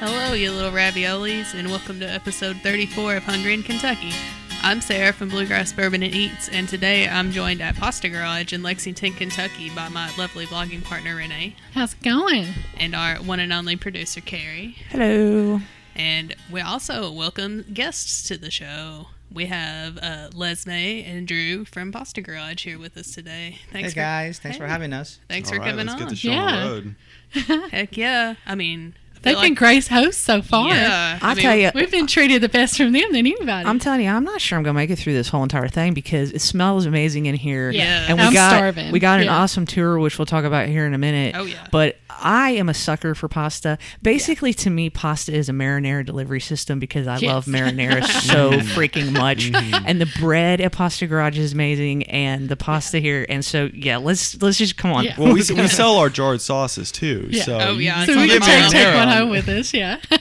Hello, you little raviolis, and welcome to episode 34 of Hungry in Kentucky. I'm Sarah from Bluegrass Bourbon and Eats, and today I'm joined at Pasta Garage in Lexington, Kentucky by my lovely vlogging partner Renee How's it going? and our one and only producer Carrie. Hello. And we also welcome guests to the show. We have uh, Lesme and Drew from Pasta Garage here with us today. Thanks hey for, guys, thanks for having us. Thanks All for right, coming let's on. get the show Yeah. on the road. Heck yeah! I mean, I They've feel been like- Grace hosts so far. Yeah, I mean, tell you, We've been treated the best from them than anybody. I'm telling you, I'm not sure I'm gonna make it through this whole entire thing because it smells amazing in here. Yeah. and we I'm got starving. we got an Yeah. awesome tour, which we'll talk about here in a minute. Oh, yeah. But I am a sucker for pasta. Basically, to me, pasta is a marinara delivery system because I Yes. love marinara so freaking much, mm-hmm. and the bread at Pasta Garage is amazing, and the pasta here. And so, yeah, let's let's just come on. Yeah. Well, we, we sell our jarred sauces too. Yeah. So Oh, yeah, so we on can the take, take one on home with us. Yeah.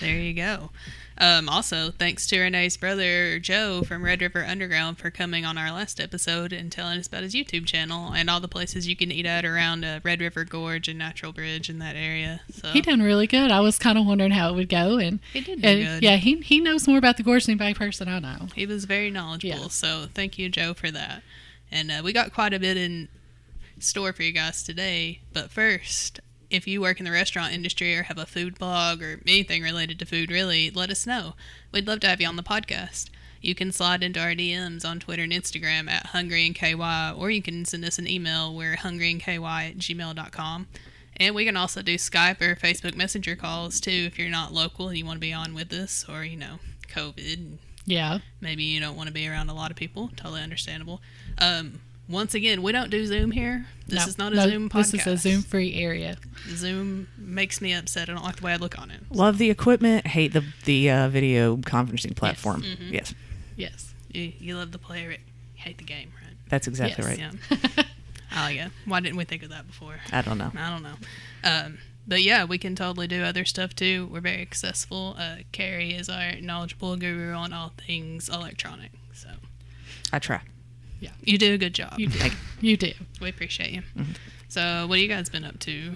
There you go. Um, also, thanks to Renee's brother Joe from Red River Underground for coming on our last episode and telling us about his YouTube channel and all the places you can eat at around uh, Red River Gorge and Natural Bridge in that area. So He done really good. I was kind of wondering how it would go, and, He did do and good. yeah, he he knows more about the gorge than anybody person I know. he was very knowledgeable. Yeah. So thank you, Joe, for that. And uh, we got quite a bit in store for you guys today. But first, if you work in the restaurant industry or have a food blog or anything related to food, really, let us know. We'd love to have you on the podcast. You can slide into our DMs on Twitter and Instagram at Hungry and KY, or you can send us an email. We're hungryandky at gmail.com. And we can also do Skype or Facebook Messenger calls too if you're not local and you want to be on with us, or, you know, COVID Yeah. maybe you don't want to be around a lot of people. Totally understandable. Um, once again, we don't do Zoom here. This No, is not a no, Zoom podcast. This is a Zoom free area. Zoom makes me upset. I don't like the way I look on it. Love the equipment, hate the the uh, video conferencing platform. Mhm. Yes, Yes. You, you love the player, you hate the game, right? that's exactly Yes. right. Yeah. I like it. Why didn't we think of that before? I don't know. I don't know. Um, but yeah, we can totally do other stuff too. We're very accessible. Uh, Carrie is our knowledgeable guru on all things electronic. So I try. You do a good job. You do. you do. We appreciate you. Mm-hmm. So, what have you guys been up to?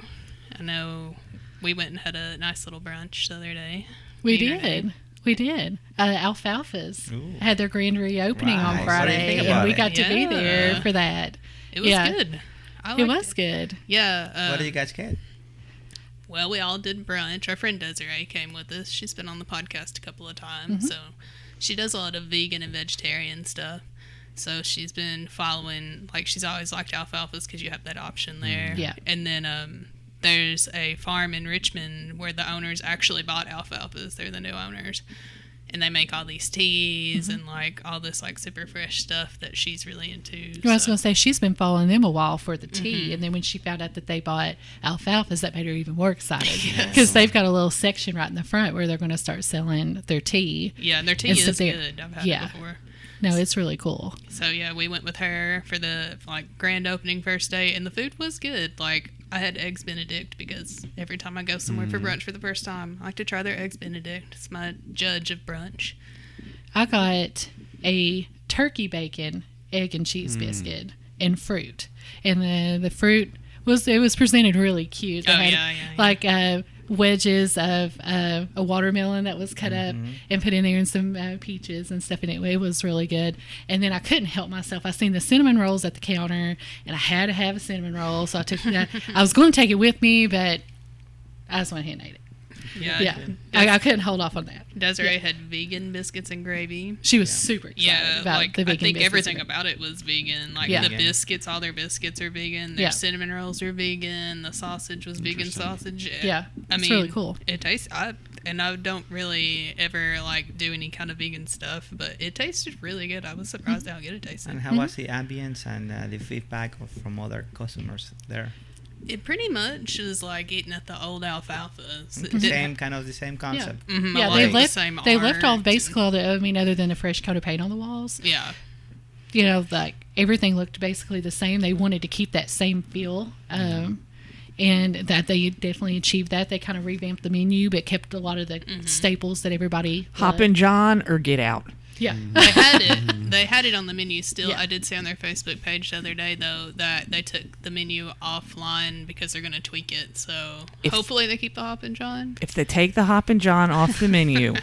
I know we went and had a nice little brunch the other day. We did. Renee. We did. Uh, Alfalfa's Ooh. had their grand reopening on Right. What Friday, and about we it? got to be there for that. It was Yeah. good. I It liked was good. Yeah. Uh, what do you guys get? Well, we all did brunch. Our friend Desiree came with us. She's been on the podcast a couple of times, Mm-hmm. so she does a lot of vegan and vegetarian stuff. So she's been following, like she's always liked alfalfas because you have that option there. Yeah. And then um, there's a farm in Richmond where the owners actually bought alfalfas. They're the new owners, and they make all these teas Mm-hmm. and like all this like super fresh stuff that she's really into. I was going to say she's been following them a while for the tea, Mm-hmm. and then when she found out that they bought alfalfas, that made her even more excited because they've got a little section right in the front where they're going to start selling their tea. yeah, and their tea and is there. good. I've had Yeah. it before. No, it's really cool. So yeah, we went with her for the like grand opening first day, and the food was good. Like I had eggs Benedict because every time I go somewhere for brunch for the first time, I like to try their eggs Benedict. It's my judge of brunch. I got a turkey bacon egg and cheese biscuit and fruit, and the the fruit was it was presented really cute. They Oh, had, yeah, yeah, yeah. like uh, wedges of uh, a watermelon that was cut up and put in there, and some uh, peaches and stuff. And it, it was really good. And then I couldn't help myself. I seen the cinnamon rolls at the counter, and I had to have a cinnamon roll, so I took. That. I was going to take it with me, but I just went ahead and ate it. Yeah, Yeah, I, I couldn't hold off on that. Desiree Yeah. had vegan biscuits and gravy. She was super excited Yeah, about like the I vegan think everything about it was vegan. Like Yeah. the Vegan. biscuits, all their biscuits are vegan. Their Yeah. cinnamon rolls are vegan. The sausage was vegan sausage. Yeah, I it's mean, really cool. It tastes. I and I don't really ever like do any kind of vegan stuff, but it tasted really good. I was surprised how good it tasted. And how Mhm. was the ambience and uh, the feedback of, from other customers there? It pretty much is like eating at the old alfalfas. It The didn't- same kind of the same concept. Mhm, I Yeah, like they the left. same they left all art basically and- all the. I mean, other than the fresh coat of paint on the walls, Yeah, you know, like everything looked basically the same. They wanted to keep that same feel, um, and that they definitely achieved that. They kind of revamped the menu, but kept a lot of the Mm-hmm. staples that everybody. Hop loved. in, John, or get out. Yeah. Mm-hmm. They had it. Mm-hmm. They had it on the menu still. Yeah. I did see on their Facebook page the other day though that they took the menu offline because they're going to tweak it. So If- hopefully they keep the Hoppin' John. If they take the Hoppin' John off the menu,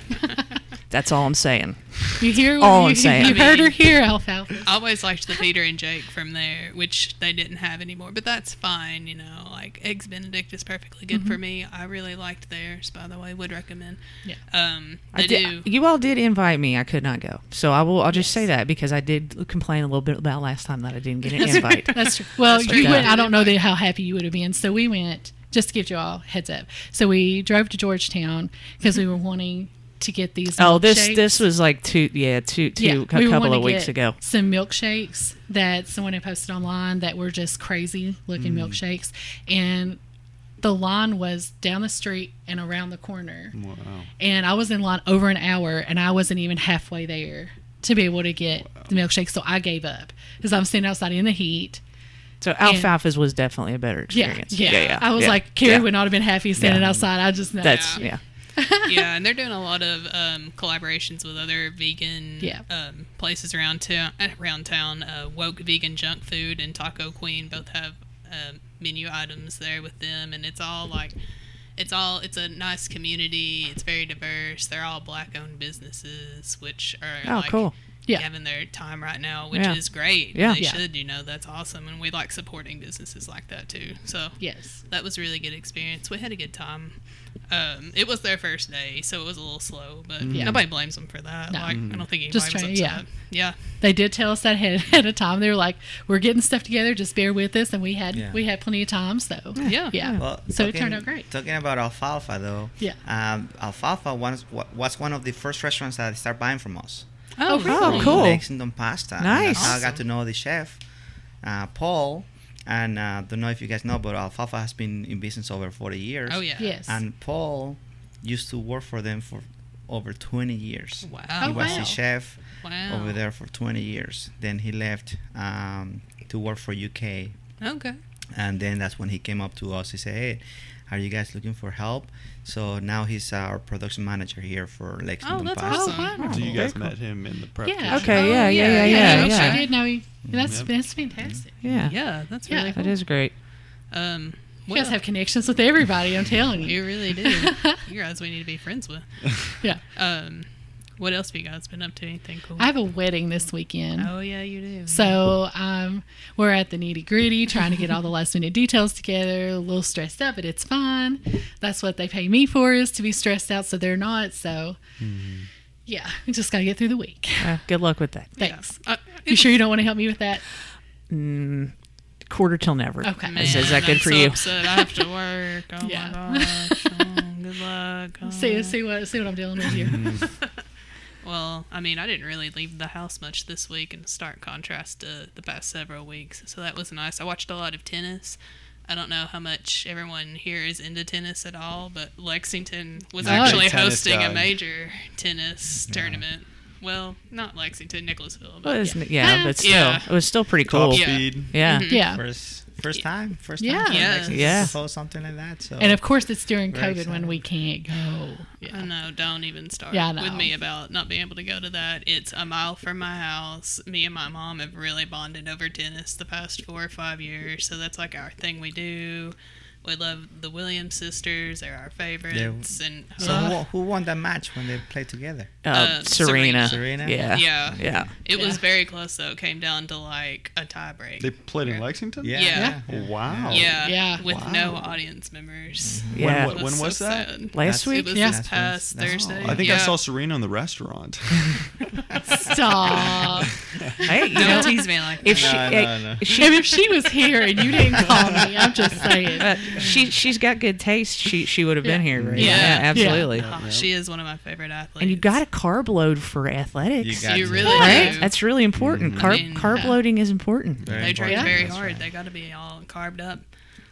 that's all I'm saying. You hear All you, I'm saying. You heard her here, Alfalfa. I always liked the Peter and Jake from there, which they didn't have anymore. But that's fine, you know. Like eggs Benedict is perfectly good for me. I really liked theirs, by the way. Would recommend. Yeah. Um, I did, do. you all did invite me. I could not go, so I will. I'll just say that because I did complain a little bit about last time that I didn't get an invite. That's true. Well, That's you true. went. I don't know that how happy you would have been. So we went. Just to give you all heads up. So we drove to Georgetown because we were wanting to get these. oh, this milkshakes. this was like two, yeah, two, two, Yeah, a we couple of to weeks get ago. Some milkshakes that someone had posted online that were just crazy looking Mm. milkshakes, and the line was down the street and around the corner. Wow. and I was in line over an hour, and I wasn't even halfway there to be able to get the milkshake. So I gave up because I'm standing outside in the heat. So alfalfa's was definitely a better Yeah, experience. yeah. yeah I was yeah, like, Carrie yeah. would not have been happy standing Yeah. outside. I just know. That's Yeah. yeah. and they're doing a lot of um, collaborations with other vegan Yeah. um, places around town. Around town, uh, woke vegan junk food and Taco Queen both have um, menu items there with them, and it's all like, it's all it's a nice community. It's very diverse. They're all black-owned businesses, which are Oh, like, cool. Yeah. having their time right now, which Yeah. is great. Yeah. they Yeah. should. You know, that's awesome, and we like supporting businesses like that too. So Yes. that was a really good experience. We had a good time. Um, it was their first day, so it was a little slow, but Yeah. nobody blames them for that. No. Like, I don't think anybody Just was upset. yeah. Yeah, They did tell us that ahead, ahead of time. They were like, "We're getting stuff together. Just bear with us." And we had Yeah. we had plenty of time. So yeah, yeah. Well, So it turned out great. Talking about alfalfa, though. Yeah. Um, alfalfa was was one of the first restaurants that started buying from us. Oh, really? Oh, really? cool. Lexington Pasta. And Nice. That's how I got to know the chef, uh, Paul. And uh, don't know if you guys know, but Alfalfa has been in business over 40 years. Oh yeah. Yes. And Paul used to work for them for over 20 years. Wow. Oh, he was wow. the chef Wow. over there for 20 years. Then he left um, to work for UK. Okay. And then that's when he came up to us. He said, "Hey, are you guys looking for help?" So now he's our production manager here for Lexington that's Pasta. awesome. wow. So you guys cool. met him in the prep Yeah. kitchen. Okay, Oh, yeah, yeah, yeah, yeah, yeah, yeah, we yeah. sure did know. He, that's Yep. that's fantastic. Yeah, Yeah, that's Yeah. really that cool. is great. Um, You guys well, have connections with everybody. I'm telling you. you really do. you guys, we need to be friends with. Yeah. Um, what else have you guys been up to? Anything cool? I have a wedding this weekend. oh yeah, you do. So um, we're at the nitty gritty, trying to get all the last minute details together. A little stressed out, but it's fine. That's what they pay me for is to be stressed out, so they're not. So yeah, we just gotta get through the week. Uh, good luck with that. Yeah. Thanks. Uh, You sure you don't want to help me with that? Mm, quarter till never. Okay. Man, Is, is that good I'm for so you? Upset. I have to work. Oh Yeah. my gosh. Oh, good luck. Oh. See see what see what I'm dealing with here. Well, I mean, I didn't really leave the house much this week in stark contrast to the past several weeks. So that was nice. I watched a lot of tennis. I don't know how much everyone here is into tennis at all, but Lexington was Oh. actually hosting guy. a major tennis tournament. Well, not Lexington, Nicholasville. But it's- yeah, but still, Yeah. it was still pretty Top cool. Yeah. speed. Yeah. Mhm. Yeah. First, first time, first Yeah. time. for Yes. Lexington Yeah. to something like that. So And of course, it's during Very COVID when we can't go. I know, don't even start Yeah, with me about not being able to go to that. It's a mile from my house. Me and my mom have really bonded over tennis the past four or five years, so that's like our thing we do. We love the Williams sisters; they're our favorites, and So uh, who, who won that match when they played together? Uh, Uh, Serena. Serena? Yeah. yeah, Yeah. it was very close though. It came down to like a tiebreak. They played in Lexington? Yeah. Yeah. yeah. Wow. yeah, Yeah. with no audience members. Yeah. When, when so was that? sad. Last That's- week? It was Yeah. this past that's- Thursday. Oh, I think I saw Serena in the restaurant. Stop. Hey, you Don't know, tease me like if that. she, No, eh, no, no. she if she was here and you didn't call me, I'm just saying. She she's got good taste. She she would have been Yeah. here. Right? Yeah. absolutely. Oh, she is one of my favorite athletes. And you got a carb load for athletics. You got You really right? do. That's really important. Carb mean, carb yeah. loading is important. Very they train very That's hard. right. They got to be all carved up.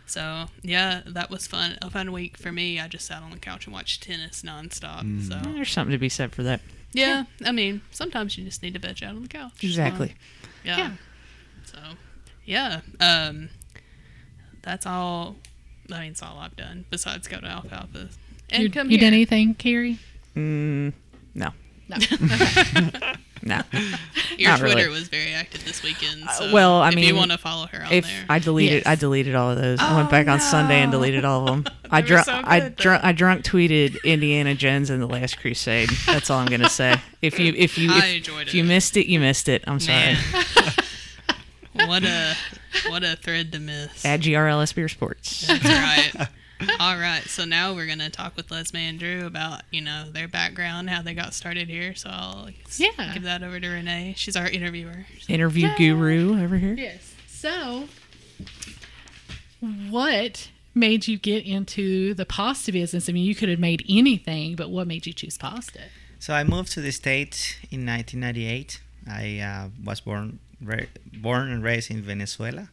So yeah, that was fun. A fun week for me. I just sat on the couch and watched tennis nonstop. Mm. So There's something to be said for that. yeah, I mean, sometimes you just need to veg out on the couch. Exactly. fun. Yeah. Yeah. So yeah, um, that's all. I mean, it's all I've done besides go to Alfalfa and you come you here. done anything, Carrie? Mm, no. No. No. Your Not Twitter really. was very active this weekend. Uh, well, I if you want to follow her on If there, I deleted, Yes. I deleted all of those. I went back on Sunday and deleted all of them. I drunk, so I drunk, I drunk tweeted Indiana Jones and the Last Crusade. That's all I'm gonna say. If you, if you, I if, enjoyed if you missed it, you missed it. I'm sorry. Man. what a what a thread to miss. At GRLS Beer Sports. That's right. All right, so now we're gonna talk with Lesme and Drew about you know their background, how they got started here. So I'll Yeah. give that over to Renee. She's our interviewer. Interview guru over here. Yes. So, what made you get into the pasta business? I mean, you could have made anything, but what made you choose pasta? So I moved to the States in 1998. I uh, was born ra- born and raised in Venezuela.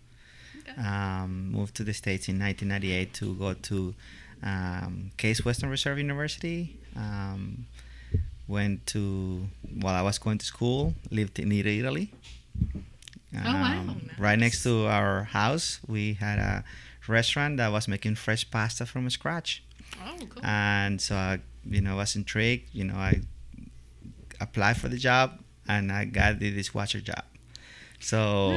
Um, moved to the States in 1998 to go to um, Case Western Reserve University. Um, went to while I was going to school, lived in Italy. Oh, wow. Um, Right next to our house, we had a restaurant that was making fresh pasta from scratch Oh, cool. and so I, you know, was intrigued. You know, I applied for the job and I got the dishwasher job. So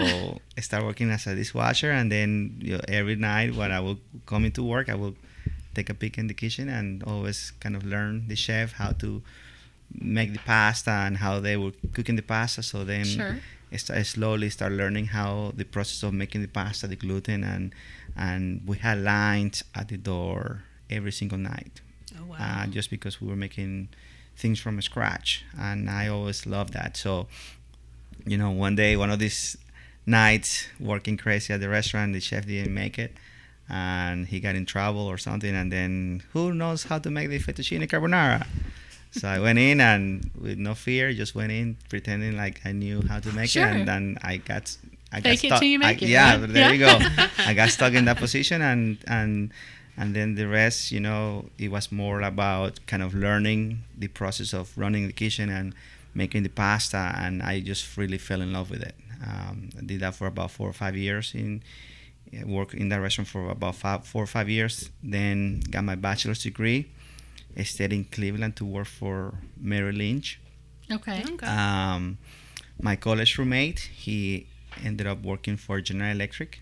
I started working as a dishwasher, and then you know, every night when I would come into work, I would take a peek in the kitchen and always kind of learn the chef how to make the pasta and how they were cooking the pasta. So then Sure. I I slowly start learning how the process of making the pasta, the gluten, and and we had lines at the door every single night oh wow. uh, just because we were making things from scratch and i always loved that so you know one day one of these nights working crazy at the restaurant the chef didn't make it and he got in trouble or something and then who knows how to make the fettuccine carbonara so i went in and with no fear just went in pretending like i knew how to make Sure. it and then i got I got Fake it stuck. till you make I- it, Yeah, right? there Yeah. you go. I got stuck in that position, and and and then the rest, you know, it was more about kind of learning the process of running the kitchen and making the pasta, and I just really fell in love with it. Um, I did that for about four or five years in uh, work in that restaurant for about five, four or five years. Then got my bachelor's degree. I stayed in Cleveland to work for Merrill Lynch. Okay. okay. Um, my college roommate, he ended up working for General Electric,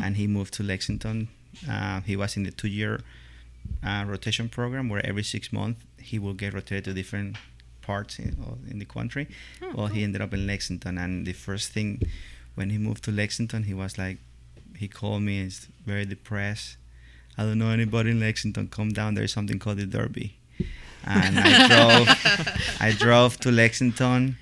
and he moved to Lexington. Uh, he was in the two-year uh, rotation program where every six months he will get rotated to different parts in, in the country. Oh, well, he ended up in Lexington, and the first thing when he moved to Lexington, he was like, he called me, and he's very depressed. I don't know anybody in Lexington. Come down. There's something called the Derby, and I drove. I drove to Lexington,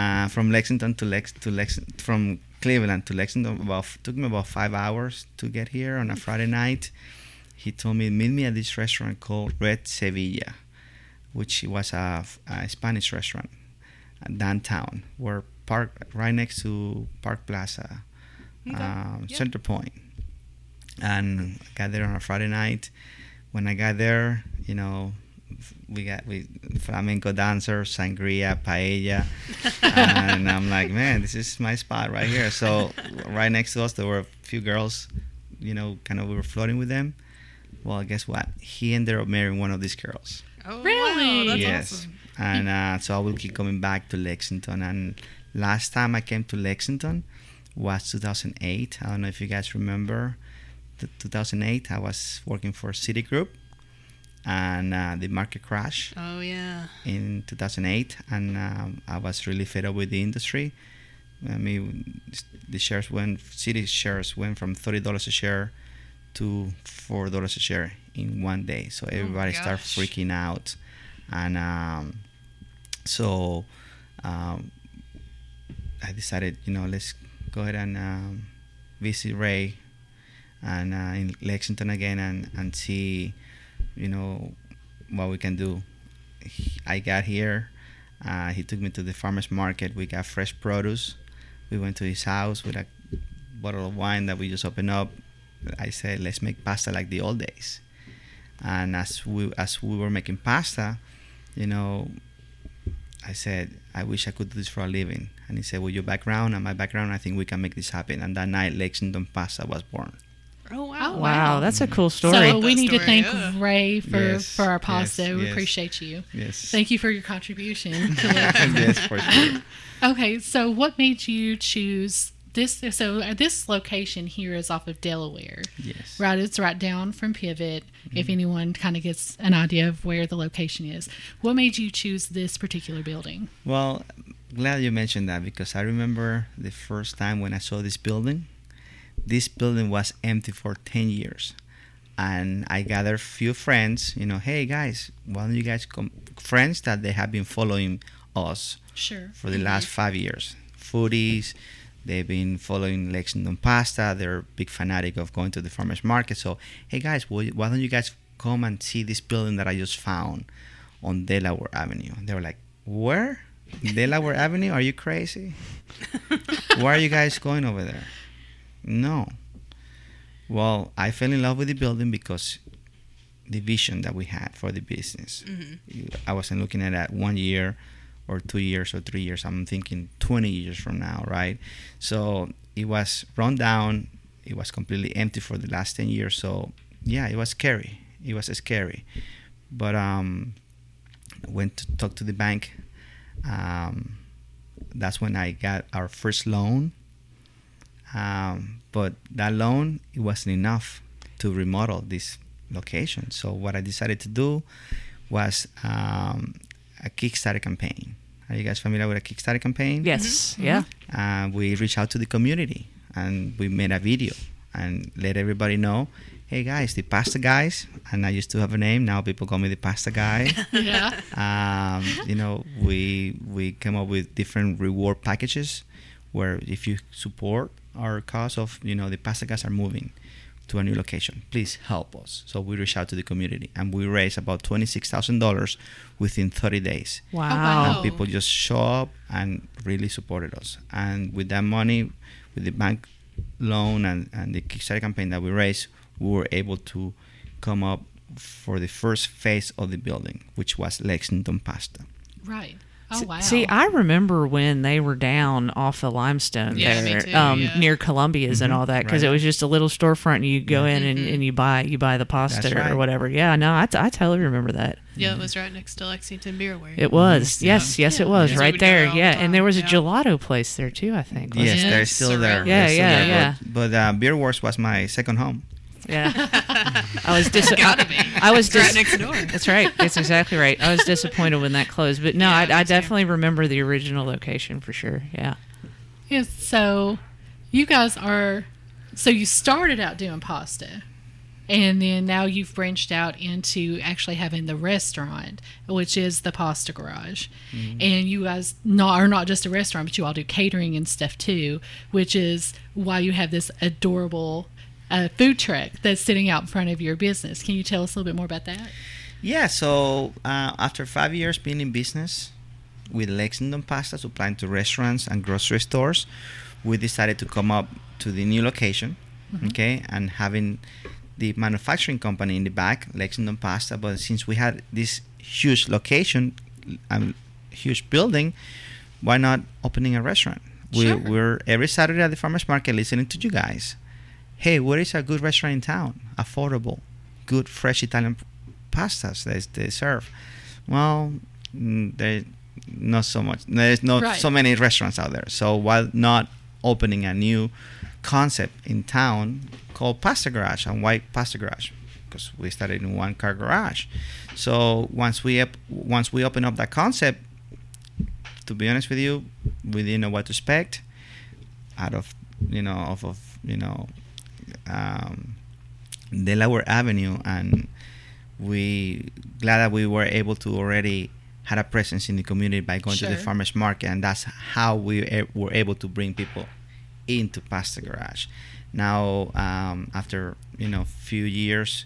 uh, from Lexington to Lex to Lex from Cleveland to Lexington. About took me about five hours to get here on a Friday night. He told me meet me at this restaurant called Red Sevilla, which was a, a Spanish restaurant uh, downtown, where park right next to Park Plaza, um, Yeah. Center Point. And I got there on a Friday night. When I got there, you know, we got we flamenco dancers, sangria, paella, and I'm like, man, this is my spot right here. So right next to us, there were a few girls, you know, kind of we were flirting with them. Well, guess what? He ended up marrying one of these girls. Oh, Really? Wow, that's yes, awesome. and uh, so I will keep coming back to Lexington. And last time I came to Lexington was 2008. I don't know if you guys remember. The 2008, I was working for Citigroup, and uh, the market crash Oh yeah. in 2008, and um, I was really fed up with the industry. I mean, the shares went, Citi shares went from thirty dollars a share to four dollars a share in one day. So everybody started gosh. freaking out, and um, so um, I decided, you know, let's go ahead and um, visit Ray and uh, in Lexington again and, and see, you know, what we can do. I got here. Uh, he took me to the farmers market. We got fresh produce. We went to his house with a bottle of wine that we just opened up. I said, let's make pasta like the old days. And as we as we were making pasta, you know, I said, I wish I could do this for a living. And he said, with your background and my background, I think we can make this happen. And that night, Lexington Pasta was born. Oh wow. Oh, Wow, that's a cool story. So we that need to thank yeah. Ray for, Yes, for our yes, pasta. we yes. appreciate you. Yes. Thank you for your contribution. yes, for sure. okay, so what made you choose this? So uh, this location here is off of Delaware, Yes. right? It's right down from Pivot. If Mm-hmm. anyone kind of gets an idea of where the location is, what made you choose this particular building? Well, glad you mentioned that because I remember the first time when I saw this building. This building was empty for 10 years. And I gathered a few friends, you know, hey guys, why don't you guys come? Friends that they have been following us Sure. for the last five years. Foodies, they've been following Lexington Pasta. They're a big fanatic of going to the farmers market. So, hey guys, why don't you guys come and see this building that I just found on Delaware Avenue? And they were like, where? Delaware Avenue? Are you crazy? Why are you guys going over there? No. Well, I fell in love with the building because the vision that we had for the business. Mm-hmm. I wasn't looking at that one year or two years or three years. I'm thinking 20 years from now, right? So it was run down. It was completely empty for the last 10 years. So yeah, it was scary. It was scary. But um, went to talk to the bank. Um, that's when I got our first loan. Um, but that loan it wasn't enough to remodel this location. So what I decided to do was um, a Kickstarter campaign. Are you guys familiar with a Kickstarter campaign? yes, yeah. uh, we reached out to the community and we made a video and let everybody know hey guys the pasta guys and i used to have a name now people call me the pasta guy Yeah. um, you know we we came up with different reward packages where if you support our cause of you know the pasta guys are moving to a new location please help us so we reached out to the community and we raised about $26000 within 30 days Wow. Oh, wow. and people just show up and really supported us. And with that money, with the bank loan and, and the Kickstarter campaign that we raised, we were able to come up for the first phase of the building, which was Lexington Pasta. Right. Oh wow. See, I remember when they were down off the Limestone Yeah, there, too, um, yeah. near Columbia's and Mhm, all that, because right. it was just a little storefront. And you go in and, and you buy you buy the pasta That's or whatever. Yeah, no, I, t- I totally remember that. Yeah, it was right next to Lexington Beerworks. It was yes, yes, it was Yes, right there. there all the Yeah, and there was a gelato place there too. I think. Yes, it? they're still there. Yeah, yeah, yeah. But, but uh, Beerworks was my second home. Yeah. I was dis- Gotta be. I was It's right next door. That's right. That's exactly right. I was disappointed when that closed, but no, Yeah, I, I definitely remember the original location for sure. Yeah. Yes, so you guys are so you started out doing pasta and then now you've branched out into actually having the restaurant which is the pasta garage mm-hmm. and you guys not are not just a restaurant but you all do catering and stuff too which is why you have this adorable uh, food truck that's sitting out in front of your business can you tell us a little bit more about that Yeah, so uh, after five years being in business with Lexington Pasta, supplying to restaurants and grocery stores, we decided to come up to the new location, okay, and having the manufacturing company in the back, Lexington Pasta. But since we had this huge location, um, huge building, why not opening a restaurant? We, Sure. We're every Saturday at the farmers market listening to you guys. Hey, where is a good restaurant in town? Affordable, good fresh Italian pastas that they serve. Well, mm, there not so much. There's not Right. so many restaurants out there. So why not opening a new concept in town called Pasta Garage and why Pasta Garage? Because we started in one car garage. So once we up, once we open up that concept, to be honest with you, we didn't know what to expect out of you know off of you know um, Delaware Avenue, and we glad that we were able to already had a presence in the community by going to the farmers market, and that's how we a- were able to bring people into Pasta Garage. Now, um, after you know few years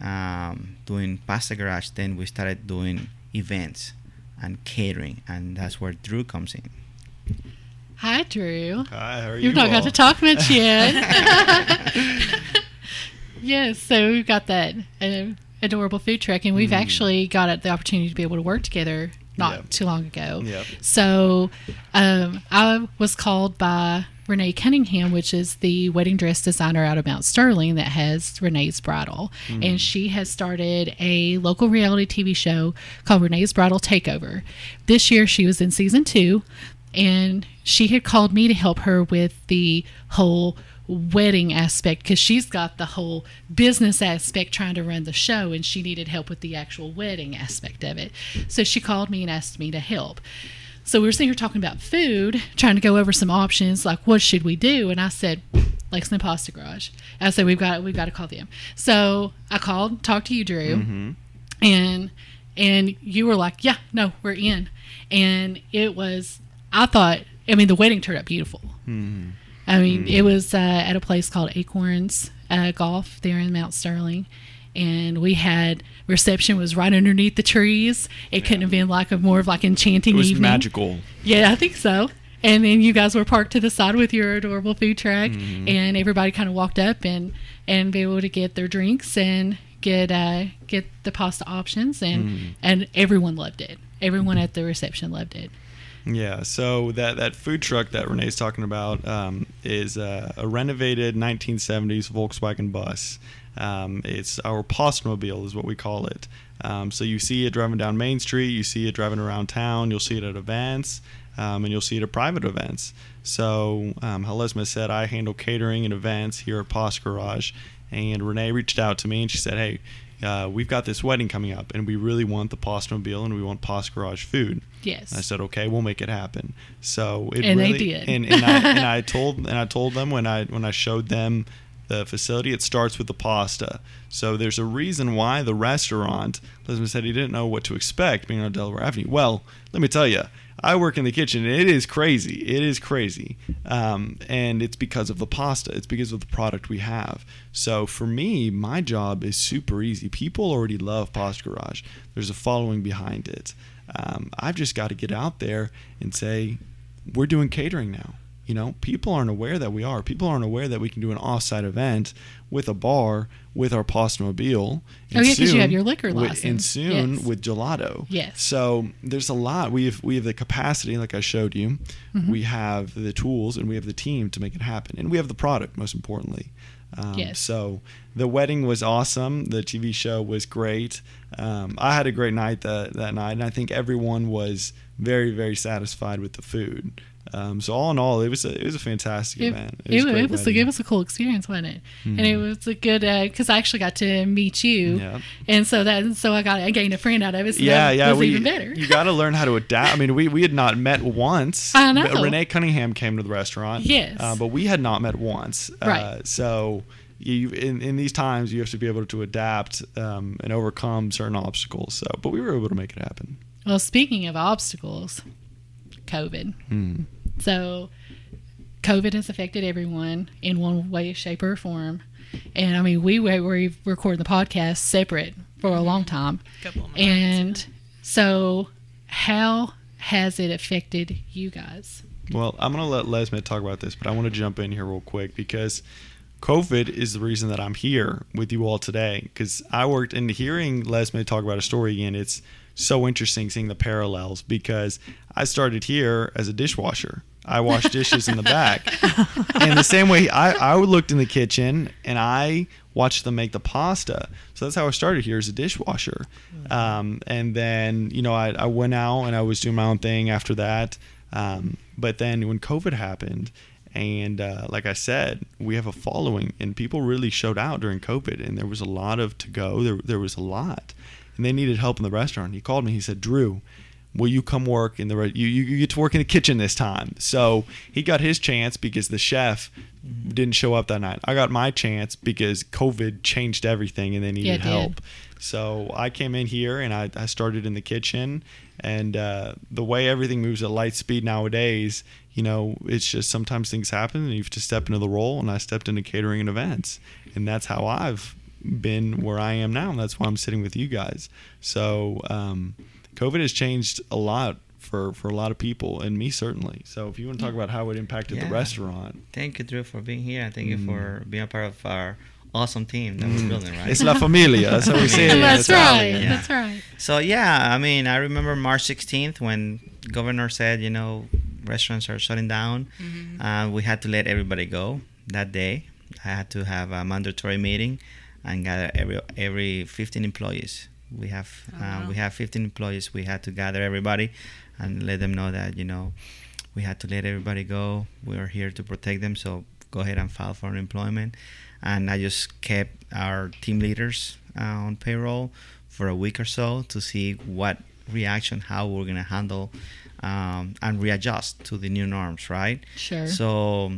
um, doing Pasta Garage, then we started doing events and catering, and that's where Drew comes in. Hi drew Hi, how are you? You've not got to talk much yet. yes, so we've got that uh, adorable food truck, and we've actually got the opportunity to be able to work together not Yep. too long ago. Yep. So um, I was called by Renee Cunningham, which is the wedding dress designer out of Mount Sterling that has Renee's Bridal. And she has started a local reality TV show called Renee's Bridal Takeover. This year she was in season two, and she had called me to help her with the whole wedding aspect because she's got the whole business aspect trying to run the show and she needed help with the actual wedding aspect of it. So she called me and asked me to help. So we were sitting here talking about food, trying to go over some options, like what should we do? And I said, Lexington Pasta Garage. I said we've got we've got to call them. So I called, talked to you, Drew, mm-hmm. and and you were like, yeah, no, we're in. And it was, I thought, I mean, the wedding turned out beautiful. I mean, it was uh, at a place called Acorns uh, Golf there in Mount Sterling. And we had reception was right underneath the trees. It couldn't have been like a more of like enchanting It was evening. magical. Yeah, I think so. And then you guys were parked to the side with your adorable food truck, Mm-hmm. and everybody kind of walked up and and be able to get their drinks and get uh, get the pasta options, and Mm. and everyone loved it. Everyone at the reception loved it. Yeah, so that, that food truck that Renee's talking about um, is a renovated 1970s Volkswagen bus. Um, it's our Pastamobile, is what we call it. Um, so you see it driving down Main Street, you see it driving around town, you'll see it at events, um, and you'll see it at private events. So, um, Halesma said, I handle catering and events here at Pasta Garage. And Renee reached out to me and she said, Hey, uh, we've got this wedding coming up, and we really want the Pastamobile and we want Pasta Garage food. Yes. I said, okay, we'll make it happen. So it And they really, did. And, and, I, and I told and I told them when I when I showed them the facility, it starts with the pasta. So there's a reason why the restaurant. Elizabeth said he didn't know what to expect being on Delaware Avenue. Well, let me tell you. I work in the kitchen. And it is crazy. It is crazy, um, and it's because of the pasta. It's because of the product we have. So for me, my job is super easy. People already love Pasta Garage. There's a following behind it. Um, I've just got to get out there and say, we're doing catering now. You know, people aren't aware that we are. People aren't aware that we can do an off-site event with a bar with our Pastamobile. Oh, yeah, because you have your liquor with- And license. soon Yes. with gelato. Yes. So there's a lot. We have we have the capacity, like I showed you. Mm-hmm. We have the tools and we have the team to make it happen, and we have the product. Most importantly. Um, Yes. So the wedding was awesome. The TV show was great. Um, I had a great night that that night, and I think everyone was very very satisfied with the food. Um, so all in all, it was a, it was a fantastic It, event. it, a great it was a, it was a cool experience, wasn't it? And it was a good because I actually got to meet you, Yeah. and so that so I got I gained a friend out of it. So yeah, yeah, was we, even better. You got to learn how to adapt. I mean, we, we had not met once. I know. Renee Cunningham came to the restaurant. Yes. Uh, but we had not met once. Uh, Right. so you in, in these times you have to be able to adapt um, and overcome certain obstacles. So, but we were able to make it happen. Well, speaking of obstacles, COVID. Mm. So, COVID has affected everyone in one way, shape, or form. And I mean, we were we recording the podcast separate for a long time. Couple of months, And so, how has it affected you guys? Well, I'm going to let Lesme talk about this, but I want to jump in here real quick because COVID is the reason that I'm here with you all today. Because I worked in hearing Lesme talk about a story again. It's so interesting seeing the parallels because I started here as a dishwasher. I washed dishes in the back. And the same way I, I looked in the kitchen and I watched them make the pasta. So that's how I started here as a dishwasher. Um, and then, you know, I, I went out and I was doing my own thing after that. Um, but then when COVID happened, and uh, like I said, we have a following, and people really showed out during COVID, and there was a lot of to go. There, there was a lot, and they needed help in the restaurant. He called me. He said, "Drew, will you come work in the re- you, you you get to work in the kitchen this time?" So he got his chance because the chef didn't show up that night. I got my chance because COVID changed everything, and they needed Yeah, did. help. So I came in here and I, I started in the kitchen. And uh, the way everything moves at light speed nowadays, you know, it's just sometimes things happen and you have to step into the role. And I stepped into catering and events. And that's how I've been where I am now. And that's why I'm sitting with you guys. So um, COVID has changed a lot for, for a lot of people and me certainly. So if you want to talk about how it impacted the restaurant. Thank you, Drew, for being here, and thank Mm. you for being a part of our awesome team that we're building, right? It's La Familia. That's what we say it. That's right. Yeah. That's right. So yeah, I mean, I remember March 16th when governor said, you know, restaurants are shutting down. Uh, we had to let everybody go that day. I had to have a mandatory meeting and gather every every 15 employees. We have Oh, uh, wow. we have 15 employees. We had to gather everybody and let them know that you know we had to let everybody go. We are here to protect them. So go ahead and file for unemployment. And I just kept our team leaders uh, on payroll for a week or so to see what reaction, how we're gonna handle um, and readjust to the new norms, right? Sure. So,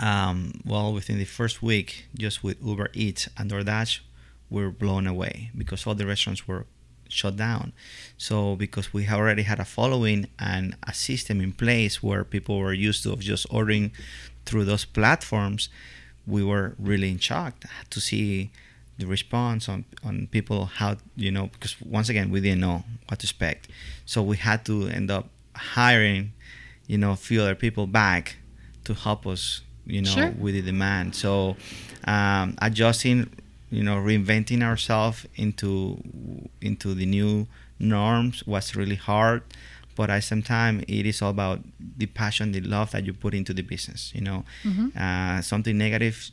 um, well, within the first week, just with Uber Eats and DoorDash, we were blown away because all the restaurants were shut down. So, because we already had a following and a system in place where people were used to of just ordering through those platforms, we were really in shock to see the response on, on people how you know because once again we didn't know what to expect so we had to end up hiring you know a few other people back to help us you know Sure. with the demand. So um, adjusting you know reinventing ourselves into into the new norms was really hard but at some time it is all about the passion the love that you put into the business you know? Mhm. uh, something negative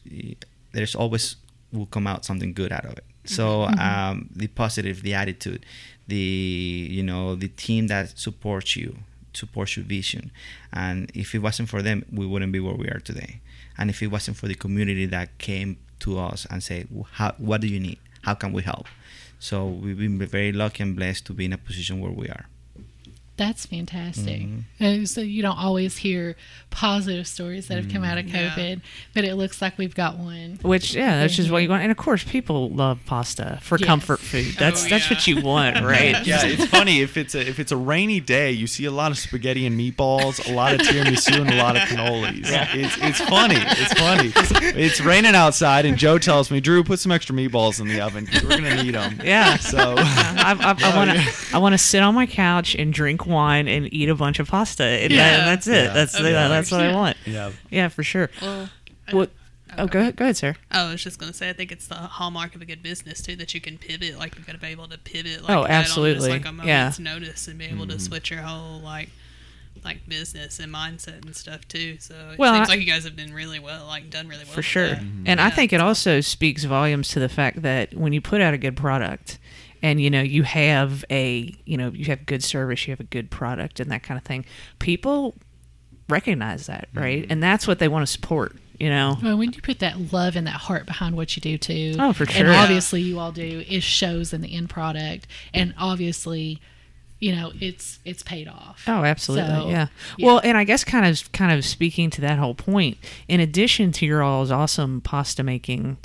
there's always will come out something good out of it. So um, the positive the attitude the you know the team that supports you supports your vision. And if it wasn't for them we wouldn't be where we are today. And if it wasn't for the community that came to us and said, what do you need? How can we help? So we've been very lucky and blessed to be in a position where we are That's fantastic. Mhm. And so you don't always hear positive stories that have come out of Yeah. COVID, but it looks like we've got one. Which yeah, that's just what you want. And of course, people love pasta for Yes. comfort food. That's Oh, that's yeah. what you want, right? Yeah, it's funny if it's a if it's a rainy day, you see a lot of spaghetti and meatballs, a lot of tiramisu, and a lot of cannolis. It's it's funny. It's funny. It's raining outside, and Joe tells me, Drew, put some extra meatballs in the oven because we're gonna need them. Yeah. So I, I, I Oh, want to yeah. I want to sit on my couch and drink wine and eat a bunch of pasta. And, that- Yeah. that's it. Yeah. That's Of that's what I want. yeah. Yeah, for sure. Well, What? Oh, go ahead, go ahead, sir. Oh, I was just gonna say, I think it's the hallmark of a good business too that you can pivot. Like you've got to be able to pivot. Like Oh, that on just, absolutely. like a Yeah. moment's notice and be able to mm-hmm. switch your whole like like business and mindset and stuff too. So it Well, seems I- like you guys have been really well, like done really well. for with sure. that. And I think it also speaks volumes to the fact that when you put out a good product and you know you have a you know you have good service, you have a good product and that kind of thing, people recognize that, mm-hmm. right? And that's what they want to support, you know. Well, when you put that love and that heart behind what you do too, Oh, for sure and obviously you all do, it shows in the end product, and obviously, you know, it's it's paid off. Oh, absolutely. So, yeah. yeah. Well, and I guess kind of kind of speaking to that whole point, in addition to your all's awesome pasta making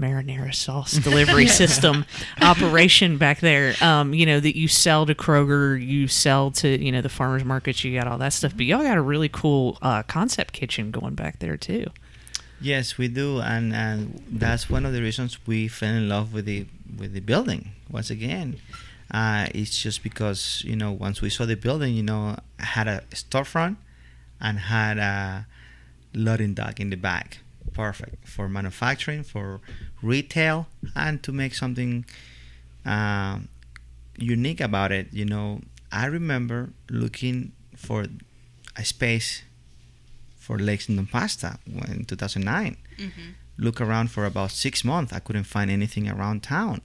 marinara sauce delivery system operation back there, um, you know, that you sell to Kroger, you sell to, you know, the farmers markets, you got all that stuff. But y'all got a really cool uh, concept kitchen going back there too. Yes, we do, and and that's one of the reasons we fell in love with the with the building. Once again, uh, it's just because you know once we saw the building, you know, had a storefront and had a loading dock in the back. Perfect for manufacturing, for retail, and to make something um, unique about it. You know, I remember looking for a space for Lexington Pasta in 2009. Mhm. Look around for about six months. I couldn't find anything around town.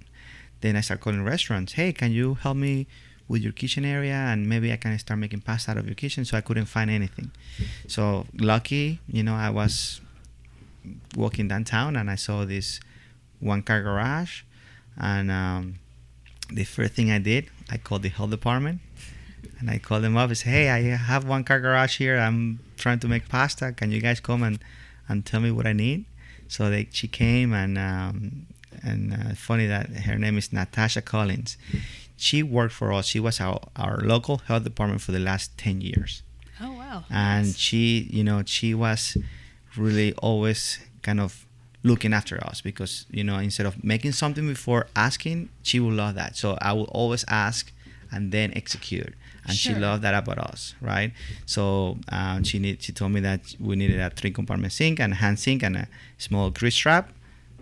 Then I started calling restaurants. Hey, can you help me with your kitchen area and maybe I can start making pasta out of your kitchen? So I couldn't find anything. So lucky, you know, I was walking downtown and I saw this one car garage, and um, the first thing I did, I called the health department and I called them up and said, "Hey, I have one car garage here. I'm trying to make pasta. Can you guys come and, and tell me what I need?" So they she came and um, and uh, funny that her name is Natasha Collins. She worked for us. She was our, our local health department for the last ten years, Oh wow. and Nice. she you know she was really always kind of looking after us because you know instead of making something before asking, she would love that. So I will always ask and then execute. And she loved that about us right? So um, she need she told me that we needed a three compartment sink and a hand sink and a small grease trap.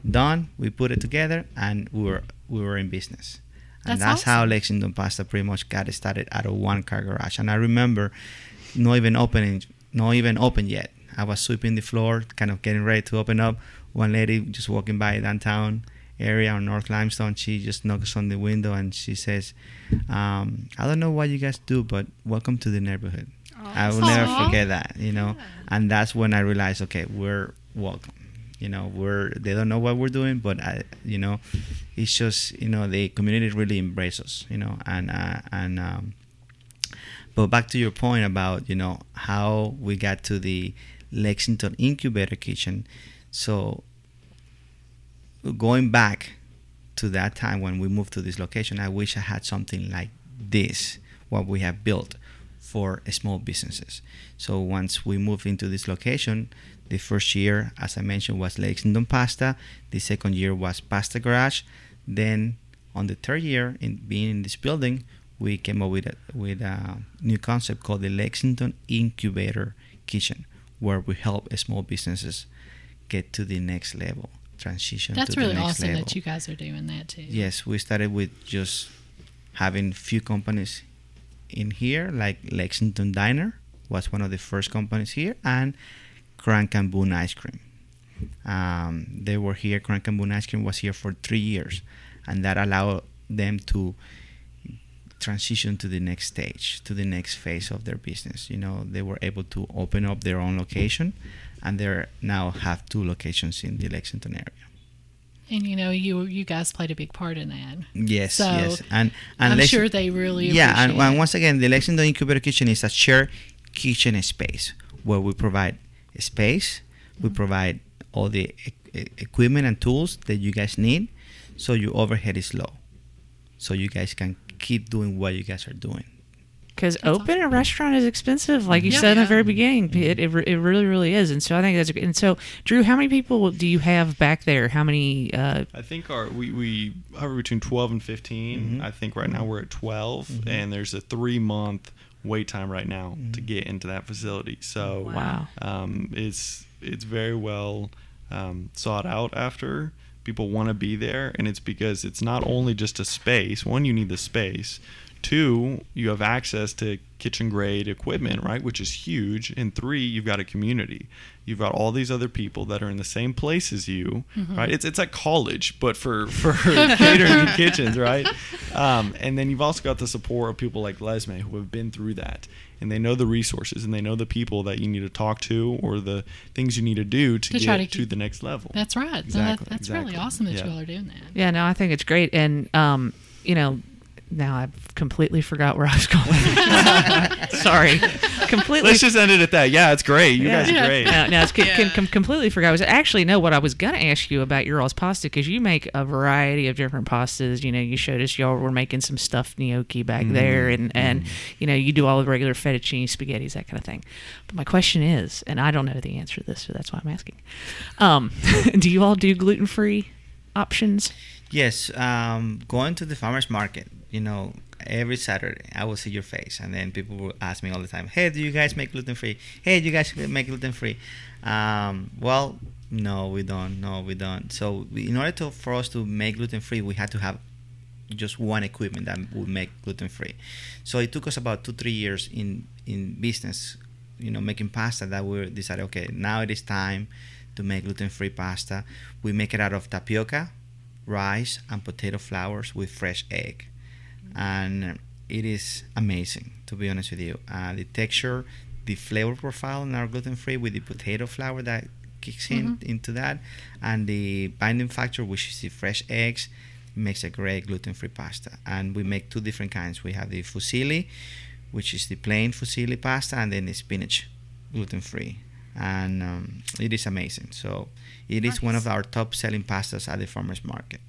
Done. We put it together and we were we were in business. And That's that's, how lexington pasta pretty much got started out of one car garage. And i remember not even opening, not even open yet. I was sweeping the floor, kind of getting ready to open up. One lady just walking by downtown area on North Limestone, she just knocks on the window and she says, um, "I don't know what you guys do, but welcome to the neighborhood." I will never forget that, you know. And that's when I realized, okay, we're welcome. You know, we're they don't know what we're doing, but I, you know, it's just you know the community really embraces us, you know, and uh, and um, but back to your point about you know how we got to the Lexington Incubator Kitchen, so going back to that time when we moved to this location, I wish I had something like this, what we have built for small businesses. So once we moved into this location, the first year, as I mentioned, was Lexington Pasta. The second year was Pasta Garage. Then on the third year, in being in this building, we came up with a, with a new concept called the Lexington Incubator Kitchen, where we help small businesses get to the next level, transition That's to really the next awesome level. that you guys are doing that too. Yes, we started with just having few companies in here, like Lexington Diner was one of the first companies here, and Crank and Boom Ice Cream. Um, they were here. Crank and Boom Ice Cream was here for three years, and that allowed them to transition to the next stage, to the next phase of their business. You know, they were able to open up their own location, and they now have two locations in the Lexington area. And you know, you you guys played a big part in that. Yes, So, yes, and and I'm Lex- sure they really yeah, and, and once again, the Lexington Incubator Kitchen is a shared kitchen space where we provide space, we Mm-hmm. provide all the e- equipment and tools that you guys need, so your overhead is low, so you guys can keep doing what you guys are doing. Because open a restaurant is expensive, like you Yeah. said in the very beginning. It, it, it really, really is. And so I think that's. And so, Drew, how many people do you have back there? How many? Uh, I think our we, we hover between 12 and 15. Mhm. I think right now we're at 12, and there's a three month wait time right now to get into that facility. So wow. um, it's it's very well um, sought out after. People want to be there, and it's because it's not only just a space. One, you need the space. Two, you have access to kitchen grade equipment, right, which is huge. And three, you've got a community. You've got all these other people that are in the same place as you, right? It's it's like college, but for for catering kitchens, right? Um, and then you've also got the support of people like Lesme who have been through that, and they know the resources and they know the people that you need to talk to or the things you need to do to, To get try to to, the next level. That's right. No, that- Exactly, that's really awesome that Yeah. you all are doing that. Yeah, no, I think it's great. And, um, you know, now I've completely forgot where I was going. Sorry. Completely. Let's just end it at that. Yeah, it's great. You Yeah. guys are Yeah. great. No, no, it's com- com- Yeah. com- completely forgot. I was actually no. What I was gonna ask you about your all's pasta because you make a variety of different pastas. You know, you showed us y'all were making some stuffed gnocchi back there, and and you know you do all the regular fettuccine spaghettis, that kind of thing. But my question is, and I don't know the answer to this, so that's why I'm asking. Um, do you all do gluten free options? Yes, um, going to the farmers market, you know, every Saturday I will see your face, and then people will ask me all the time, "Hey, do you guys make gluten free? Hey, do you guys make gluten free?" Um, well, no, we don't. No, we don't. So, in order to for us to make gluten free, we had to have just one equipment that would make gluten free. So it took us about two three years in in business, you know, making pasta that we decided, okay, now it is time to make gluten free pasta. We make it out of tapioca, rice, and potato flours with fresh egg, and it is amazing to be honest with you. Uh, the texture, the flavor profile and our gluten free with the potato flour that kicks in into that, and the binding factor, which is the fresh eggs, makes a great gluten-free pasta. And we make two different kinds. We have the fusilli, which is the plain fusilli pasta, and then the spinach gluten-free. And um, it is amazing. So it is one of our top-selling pastas at the farmers market.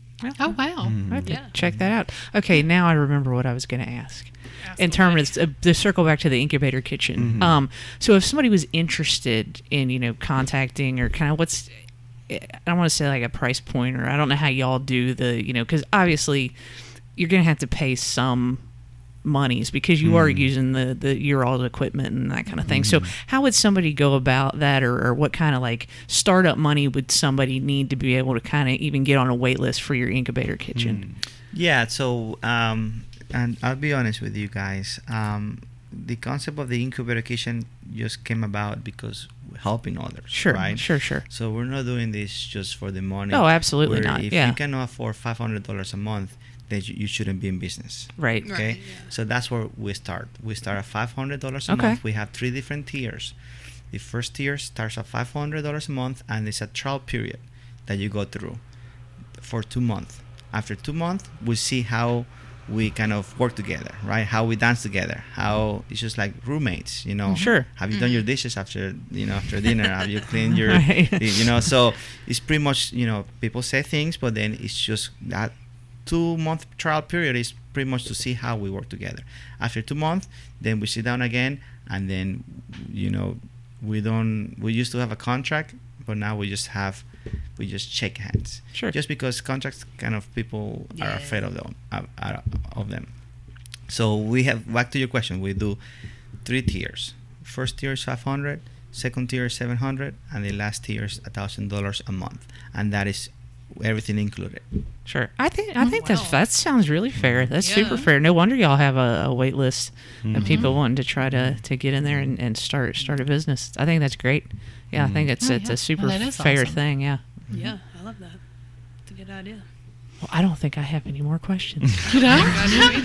Oh wow. I have to Yeah. check that out. Okay, now I remember what I was going to ask. Ask In terms of the circle back to the incubator kitchen. Mhm. Um, so if somebody was interested in you know contacting or kind of what's I don't want to say like a price point or I don't know how y'all do the you know because obviously you're going to have to pay some monies because you are Mhm. using the the your old equipment and that kind of thing. So how would somebody go about that or, or what kind of like startup money would somebody need to be able to kind of even get on a wait list for your incubator kitchen? Yeah, so um, and I'll be honest with you guys. Um, the concept of the incubator kitchen just came about because we're helping others. Sure, right? sure, sure. So we're not doing this just for the money. No, absolutely We're- not. If Yeah. you cannot afford five hundred dollars a month, then you, you shouldn't be in business. Right. Right. Okay, yeah. so that's where we start. We start at five hundred dollars a Okay. month. We have three different tiers. The first tier starts at five hundred dollars a month, and it's a trial period that you go through for two months. After two months, we see how we kind of work together, right? How we dance together. How it's just like roommates, you know. Sure. Have you done your mm-hmm. dishes after you know after dinner? Have you cleaned your Right. you know? So it's pretty much you know people say things, but then it's just that two month trial period is pretty much to see how we work together. After two months, then we sit down again, and then you know we don't. We used to have a contract, but now we just have we just shake hands. Sure. Just because contracts kind of people are afraid of them of, of them. So we have back to your question. We do three tiers. First tier is 500, second tier is 700, and the last tier is thousand dollars a month, and that is everything included. Sure. I think I Oh, think wow. that's that sounds really fair. That's super fair. No wonder y'all have a, a wait list Mhm. of people wanting to try to, to get in there and, and start start a business. I think that's great. Yeah, I think it's Oh, it's yeah. a super Well, fair awesome. thing. Yeah. Yeah, I love that. It's a good idea. Well, I don't think I have any more questions. You know? I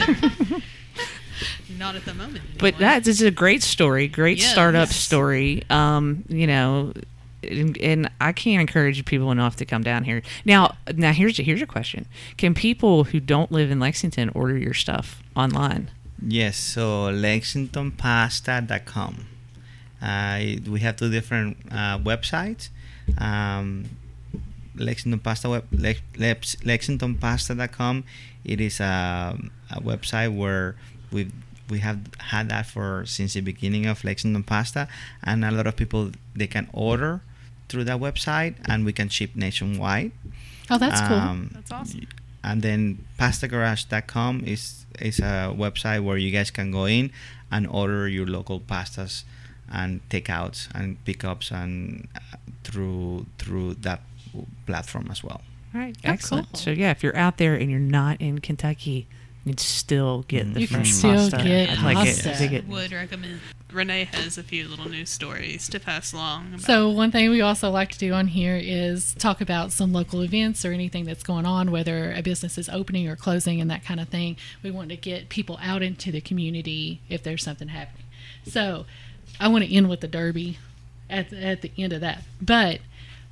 don't. Not at the moment. but anyway. that is a great story, great Yes. startup story. Um, you know, and, I can't encourage people enough to come down here. Now, now here's here's your question: Can people who don't live in Lexington order your stuff online? Yes, so lexingtonpasta.com. Uh, we have two different uh, websites. Um, Lexington Pasta web, Lex, Lex, lexingtonpasta.com. It is a, a website where we we have had that for since the beginning of Lexington Pasta, and a lot of people they can order through that website, and we can ship nationwide. Oh, that's cool. Um, That's awesome. And then pastagarage.com is is a website where you guys can go in and order your local pastas and takeouts and pickups and uh, through through that platform as well. All right, Oh, excellent. cool. So yeah, if you're out there and you're not in Kentucky, you can still get the You can still pasta. get I'd like it. pasta. Dig it. Would recommend. Renee has a few little news stories to pass along. So one thing we also like to do on here is talk about some local events or anything that's going on, whether a business is opening or closing and that kind of thing. We want to get people out into the community if there's something happening. So I want to end with the Derby at at the end of that. But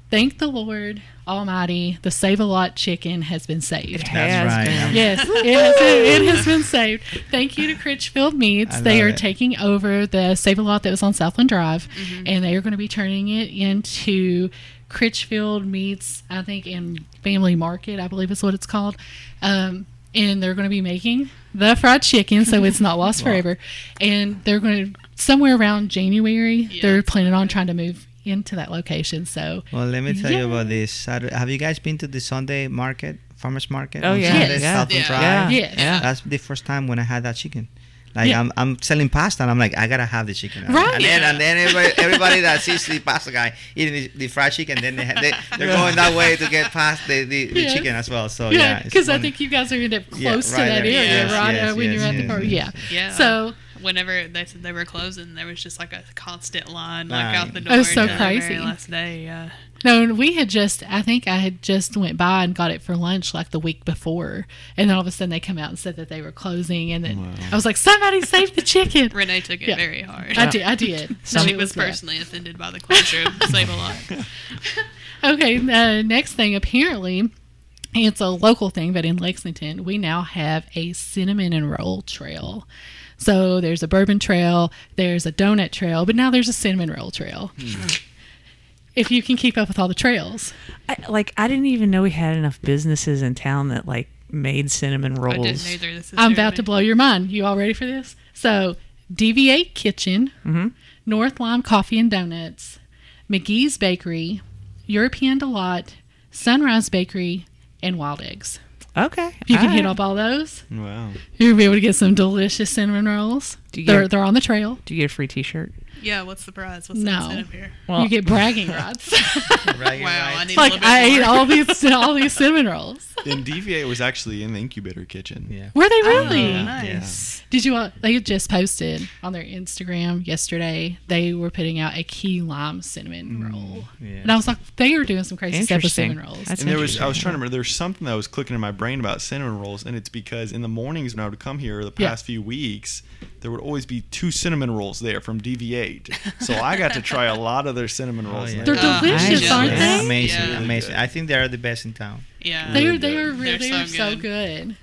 thank the Lord Almighty, the Save a Lot chicken has been saved. It has right. been. Yes, it has, been, it has been saved. Thank you to Critchfield Meats. They are it. taking over the Save a Lot that was on Southland Drive, and they are going to be turning it into Critchfield Meats, I think, in Family Market, I believe is what it's called. Um, and they're going to be making the fried chicken, so it's not lost forever. And they're going to somewhere around January. Yeah. They're planning on trying to move into that location. So Well, let me tell Yeah. you about this. Saturday. Have you guys been to the Sunday market, farmers market? Oh yeah, Sunday, yeah, Southland Yeah. Drive? yeah, Yes. yeah. That's the first time when I had that chicken. Like Yeah. I'm, I'm selling pasta, and I'm like, I gotta have the chicken. Right. And then, and then everybody, everybody that sees the pasta guy eating the, the fried chicken, then they, they they're going that way to get past the, the, the Yes. chicken as well. So yeah, yeah, because I think you guys are end up Yeah, close to that there. area, Yes, right? yes, uh, when yes, you're at the yes, yes. Yeah. Yeah. So whenever they said they were closing, there was just like a constant line, like Right. out the That door. was so to the very crazy. last day, yeah. no, we had just I think I had just went by and got it for lunch like the week before, and then all of a sudden they come out and said that they were closing, and then Wow. I was like, somebody save the chicken. Renee took it Yeah. very hard. I did. I did. So she it was bad. personally offended by the closure Save a Lot. Okay, uh, next thing apparently, it's a local thing, but in Lexington, we now have a cinnamon and roll trail. So there's a bourbon trail, there's a donut trail, but now there's a cinnamon roll trail. If you can keep up with all the trails. I, like I didn't even know we had enough businesses in town that like made cinnamon I rolls. didn't either. This is I'm about to blow your mind. You all ready for this? So, DV8 Kitchen, Mhm. North Lime Coffee and Donuts, Magee's Bakery, European Delight, Sunrise Bakery, and Wild Eggs. Okay, If you can all hit up all those, Wow. you'll be able to get some delicious cinnamon rolls. Do you They're get, they're on the trail. do you get a free T-shirt? Yeah, what's the prize? What's No. the incentive here? Well, you get bragging rights. Right, Wow, I right. need a like little bit I ate all these all these cinnamon rolls. And DV8 was actually in the incubator kitchen. Yeah. Were they Oh, really? nice. Did you? Uh, they just posted on their Instagram yesterday. They were putting out a key lime cinnamon roll, yeah. and I was like, they are doing some crazy stuff with cinnamon rolls. That's and there was I was trying to remember there's something that was clicking in my brain about cinnamon rolls, and it's because in the mornings when I would come here the Yeah. past few weeks, there would always be two cinnamon rolls there from DV8. so I got to try a lot of their cinnamon oh, rolls. yeah. They're delicious, nice. aren't Yeah. they? Amazing, Yeah. amazing. I think they are the best in town. Yeah. They are they are really They're they are so so good. good.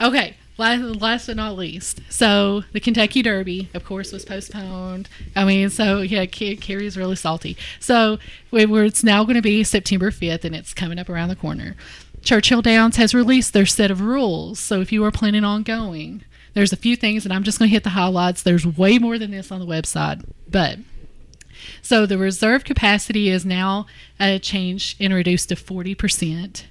Okay, last, last but not least, so the Kentucky Derby, of course, was postponed. I mean, so yeah, Ca- Carrie's really salty. So we were, it's now going to be September fifth, and it's coming up around the corner. Churchill Downs has released their set of rules. So if you are planning on going, there's a few things, and I'm just going to hit the highlights. There's way more than this on the website, but so the reserve capacity is now uh, changed and reduced to 40%.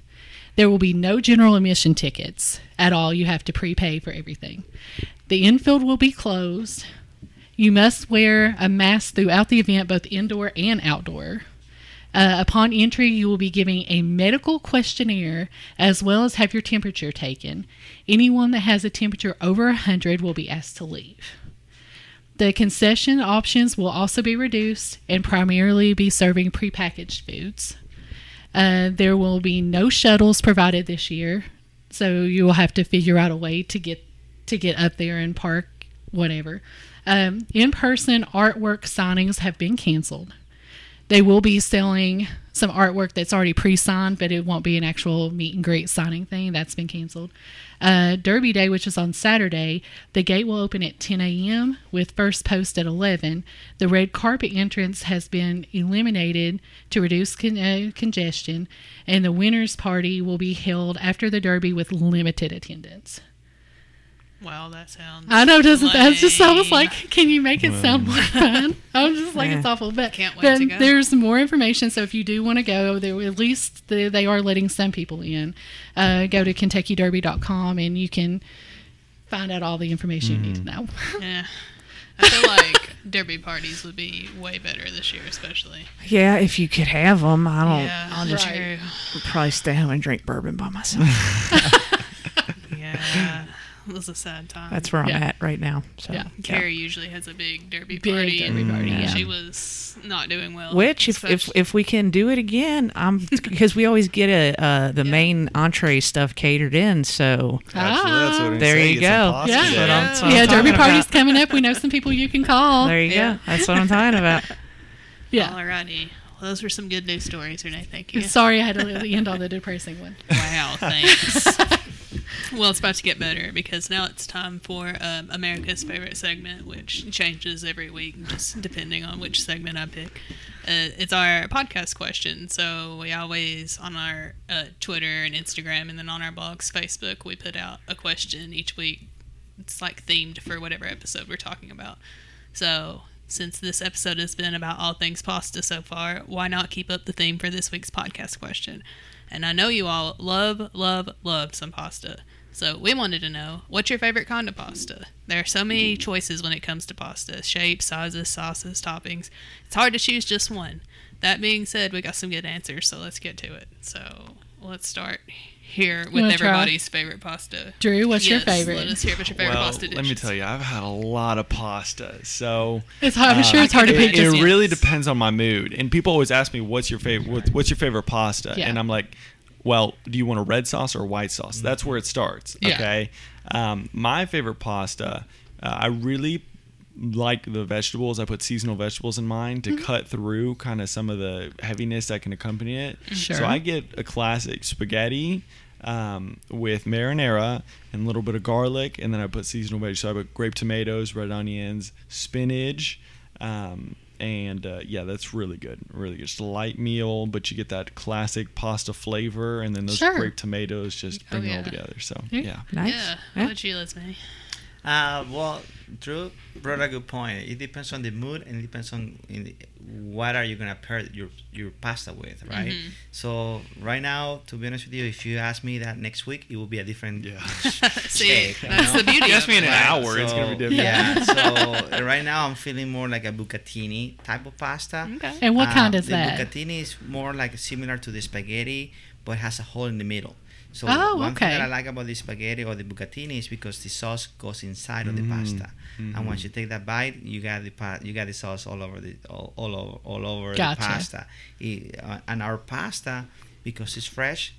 There will be no general admission tickets at all. You have to prepay for everything. The infield will be closed. You must wear a mask throughout the event, both indoor and outdoor. Uh, upon entry, you will be giving a medical questionnaire as well as have your temperature taken. Anyone that has a temperature over 100 will be asked to leave. The concession options will also be reduced and primarily be serving prepackaged foods. Uh, there will be no shuttles provided this year, so you will have to figure out a way to get to get up there and park, whatever. Um, in-person artwork signings have been canceled. They will be selling some artwork that's already pre-signed, but it won't be an actual meet and greet signing thing. That's been canceled. Uh, Derby Day, which is on Saturday, the gate will open at 10 a.m. with first post at 11. The red carpet entrance has been eliminated to reduce con- uh, congestion, and the winners' party will be held after the Derby with limited attendance. Wow, that sounds. I know, doesn't that just I was like, can you make it sound more fun? I was just like, it's awful, but Can't wait but to go. there's more information. So if you do want to go, there at least they, they are letting some people in. Uh, go to KentuckyDerby.com and you can find out all the information you need to know. Yeah. I feel like derby parties would be way better this year, especially. Yeah, if you could have them, I don't. yeah, I'll just Right. probably stay home and drink bourbon by myself. Yeah, it was a sad time. That's where I'm Yeah. at right now. So, Yeah. Carrie usually has a big derby Big party. derby and party, yeah. She was not doing well. Which, if, if if we can do it again, I'm because we always get a uh, the Yeah. main entree stuff catered in. So Actually, that's what There saying. you Get some go. pasta Yeah. That's what there. I'm- that's what I'm yeah, Derby talking party's about. coming up. We know some people you can call. There you Yeah. go. That's what I'm talking about. yeah. Alrighty. Well, those were some good news stories, Renee. Thank you. Sorry, I had to end on the depressing one. Wow, thanks. Well, it's about to get better because now it's time for um, America's favorite segment, which changes every week just depending on which segment I pick. Uh, it's our podcast question. So we always on our uh, Twitter and Instagram, and then on our blogs, Facebook, we put out a question each week. It's like themed for whatever episode we're talking about. So since this episode has been about all things pasta so far, why not keep up the theme for this week's podcast question? And I know you all love, love, love some pasta. So we wanted to know what's your favorite kind of pasta? There are so many choices when it comes to pasta shapes, sizes, sauces, toppings. It's hard to choose just one. That being said, we got some good answers, so let's get to it. So let's start here with wanna try? everybody's favorite pasta. Drew, what's your favorite? Let us hear about your favorite Well, pasta dishes. let me tell you, I've had a lot of pasta, so It's hard, I'm uh, sure it's hard to pick It just one. really depends on my mood, and people always ask me, "What's your favorite? What's, what's your favorite pasta?" Yeah. And I'm like, "Well, do you want a red sauce or a white sauce?" That's where it starts. Yeah. Okay. Um, my favorite pasta, uh, I really like the vegetables. I put seasonal vegetables in mine to Mm-hmm. cut through kind of some of the heaviness that can accompany it. Sure. So I get a classic spaghetti um, with marinara and a little bit of garlic, and then I put seasonal veggies. So I put grape tomatoes, red onions, spinach, um, and uh, yeah, that's really good. Really good. Just a light meal, but you get that classic pasta flavor, and then those Sure. grape tomatoes just Oh, bring it all together. So Yeah. yeah. Nice. Yeah. Yeah. How about you, Leslie? Uh, well, Drew brought a good point. It depends on the mood and it depends on in the, what are you gonna pair your your pasta with, right? Mhm. So right now, to be honest with you, if you ask me that next week, it will be a different. Yeah. See, shape, you that's know? the beauty. You ask me in it. an hour, it's gonna be different. Yeah. so right now, I'm feeling more like a bucatini type of pasta. Okay. And what Uh, kind is the that? bucatini is more like similar to the spaghetti, but has a hole in the middle. So Oh, one thing that I like about the spaghetti or the bucatini is because the sauce goes inside of the Mm, pasta, and mhm. once you take that bite, you got the pa- you got the sauce all over the all, all over all over Gotcha. the pasta. It- uh, and our pasta, because it's fresh,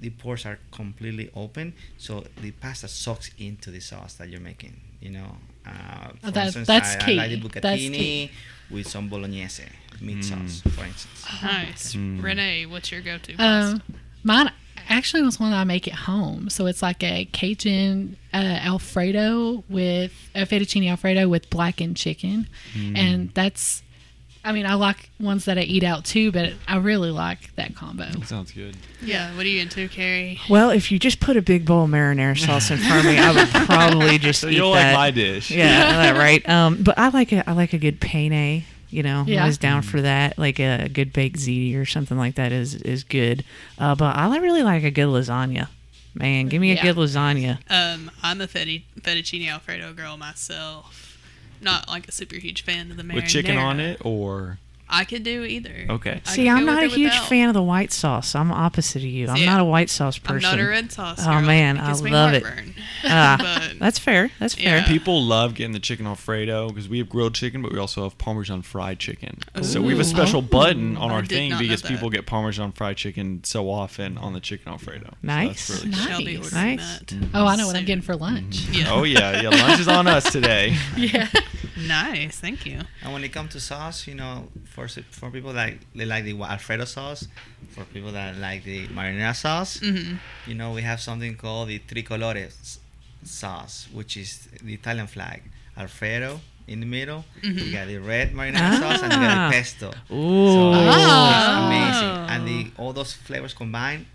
the pores are completely open, so the pasta soaks into the sauce that you're making. You know, uh, for Oh, that- instance, that's I, I like the bucatini with some bolognese meat Mm. sauce, for instance. Nice. Mm. Renee, what's your go-to? Um, pasta? mine actually was one that I make at home. So it's like a Cajun uh, Alfredo with a fettuccine Alfredo with blackened chicken, Mm. and that's. I mean, I like ones that I eat out too, but I really like that combo. Sounds good. yeah. What are you into, Carrie? Well, if you just put a big bowl of marinara sauce in front of me, I would probably just So eat you'll that. like my dish. yeah, that right. Um, but I like a I like a good penne. You know, Yeah. I was down for that. Like a, good baked ziti or something like that is is good. Uh, but I li- really like a good lasagna. Man, give me a Yeah. good lasagna. Um, I'm a fetty, fettuccine alfredo girl myself. Not like a super huge fan of the marinara. With chicken on it, or I could do either. okay. I See, I'm not a huge without. fan of the white sauce. I'm opposite of you. I'm See, not a white sauce person. I'm person. not a red sauce. Oh, man, I love it. heartburn. Ah, but That's fair. That's fair. Yeah. People love getting the chicken Alfredo because we have grilled chicken, but we also have Parmesan fried chicken. So we have a Ooh. special button on I our thing because people get Parmesan fried chicken so often on the chicken Alfredo. Nice. that's really Nice. Nice. Oh, I know what I'm getting for lunch. Yeah. Oh yeah, yeah. Lunch is on us today. Yeah. Nice. Thank you. And when it comes to sauce, you know, for for people that they like the Alfredo sauce, for people that like the marinara sauce, hmm you know, we have something called the tricolores sauce, which is the Italian flag. Alfredo in the middle. You Mhm. got the red marinara sauce and you got Ah. the pesto. Ooh. So Oh. amazing. And the all those flavors combined,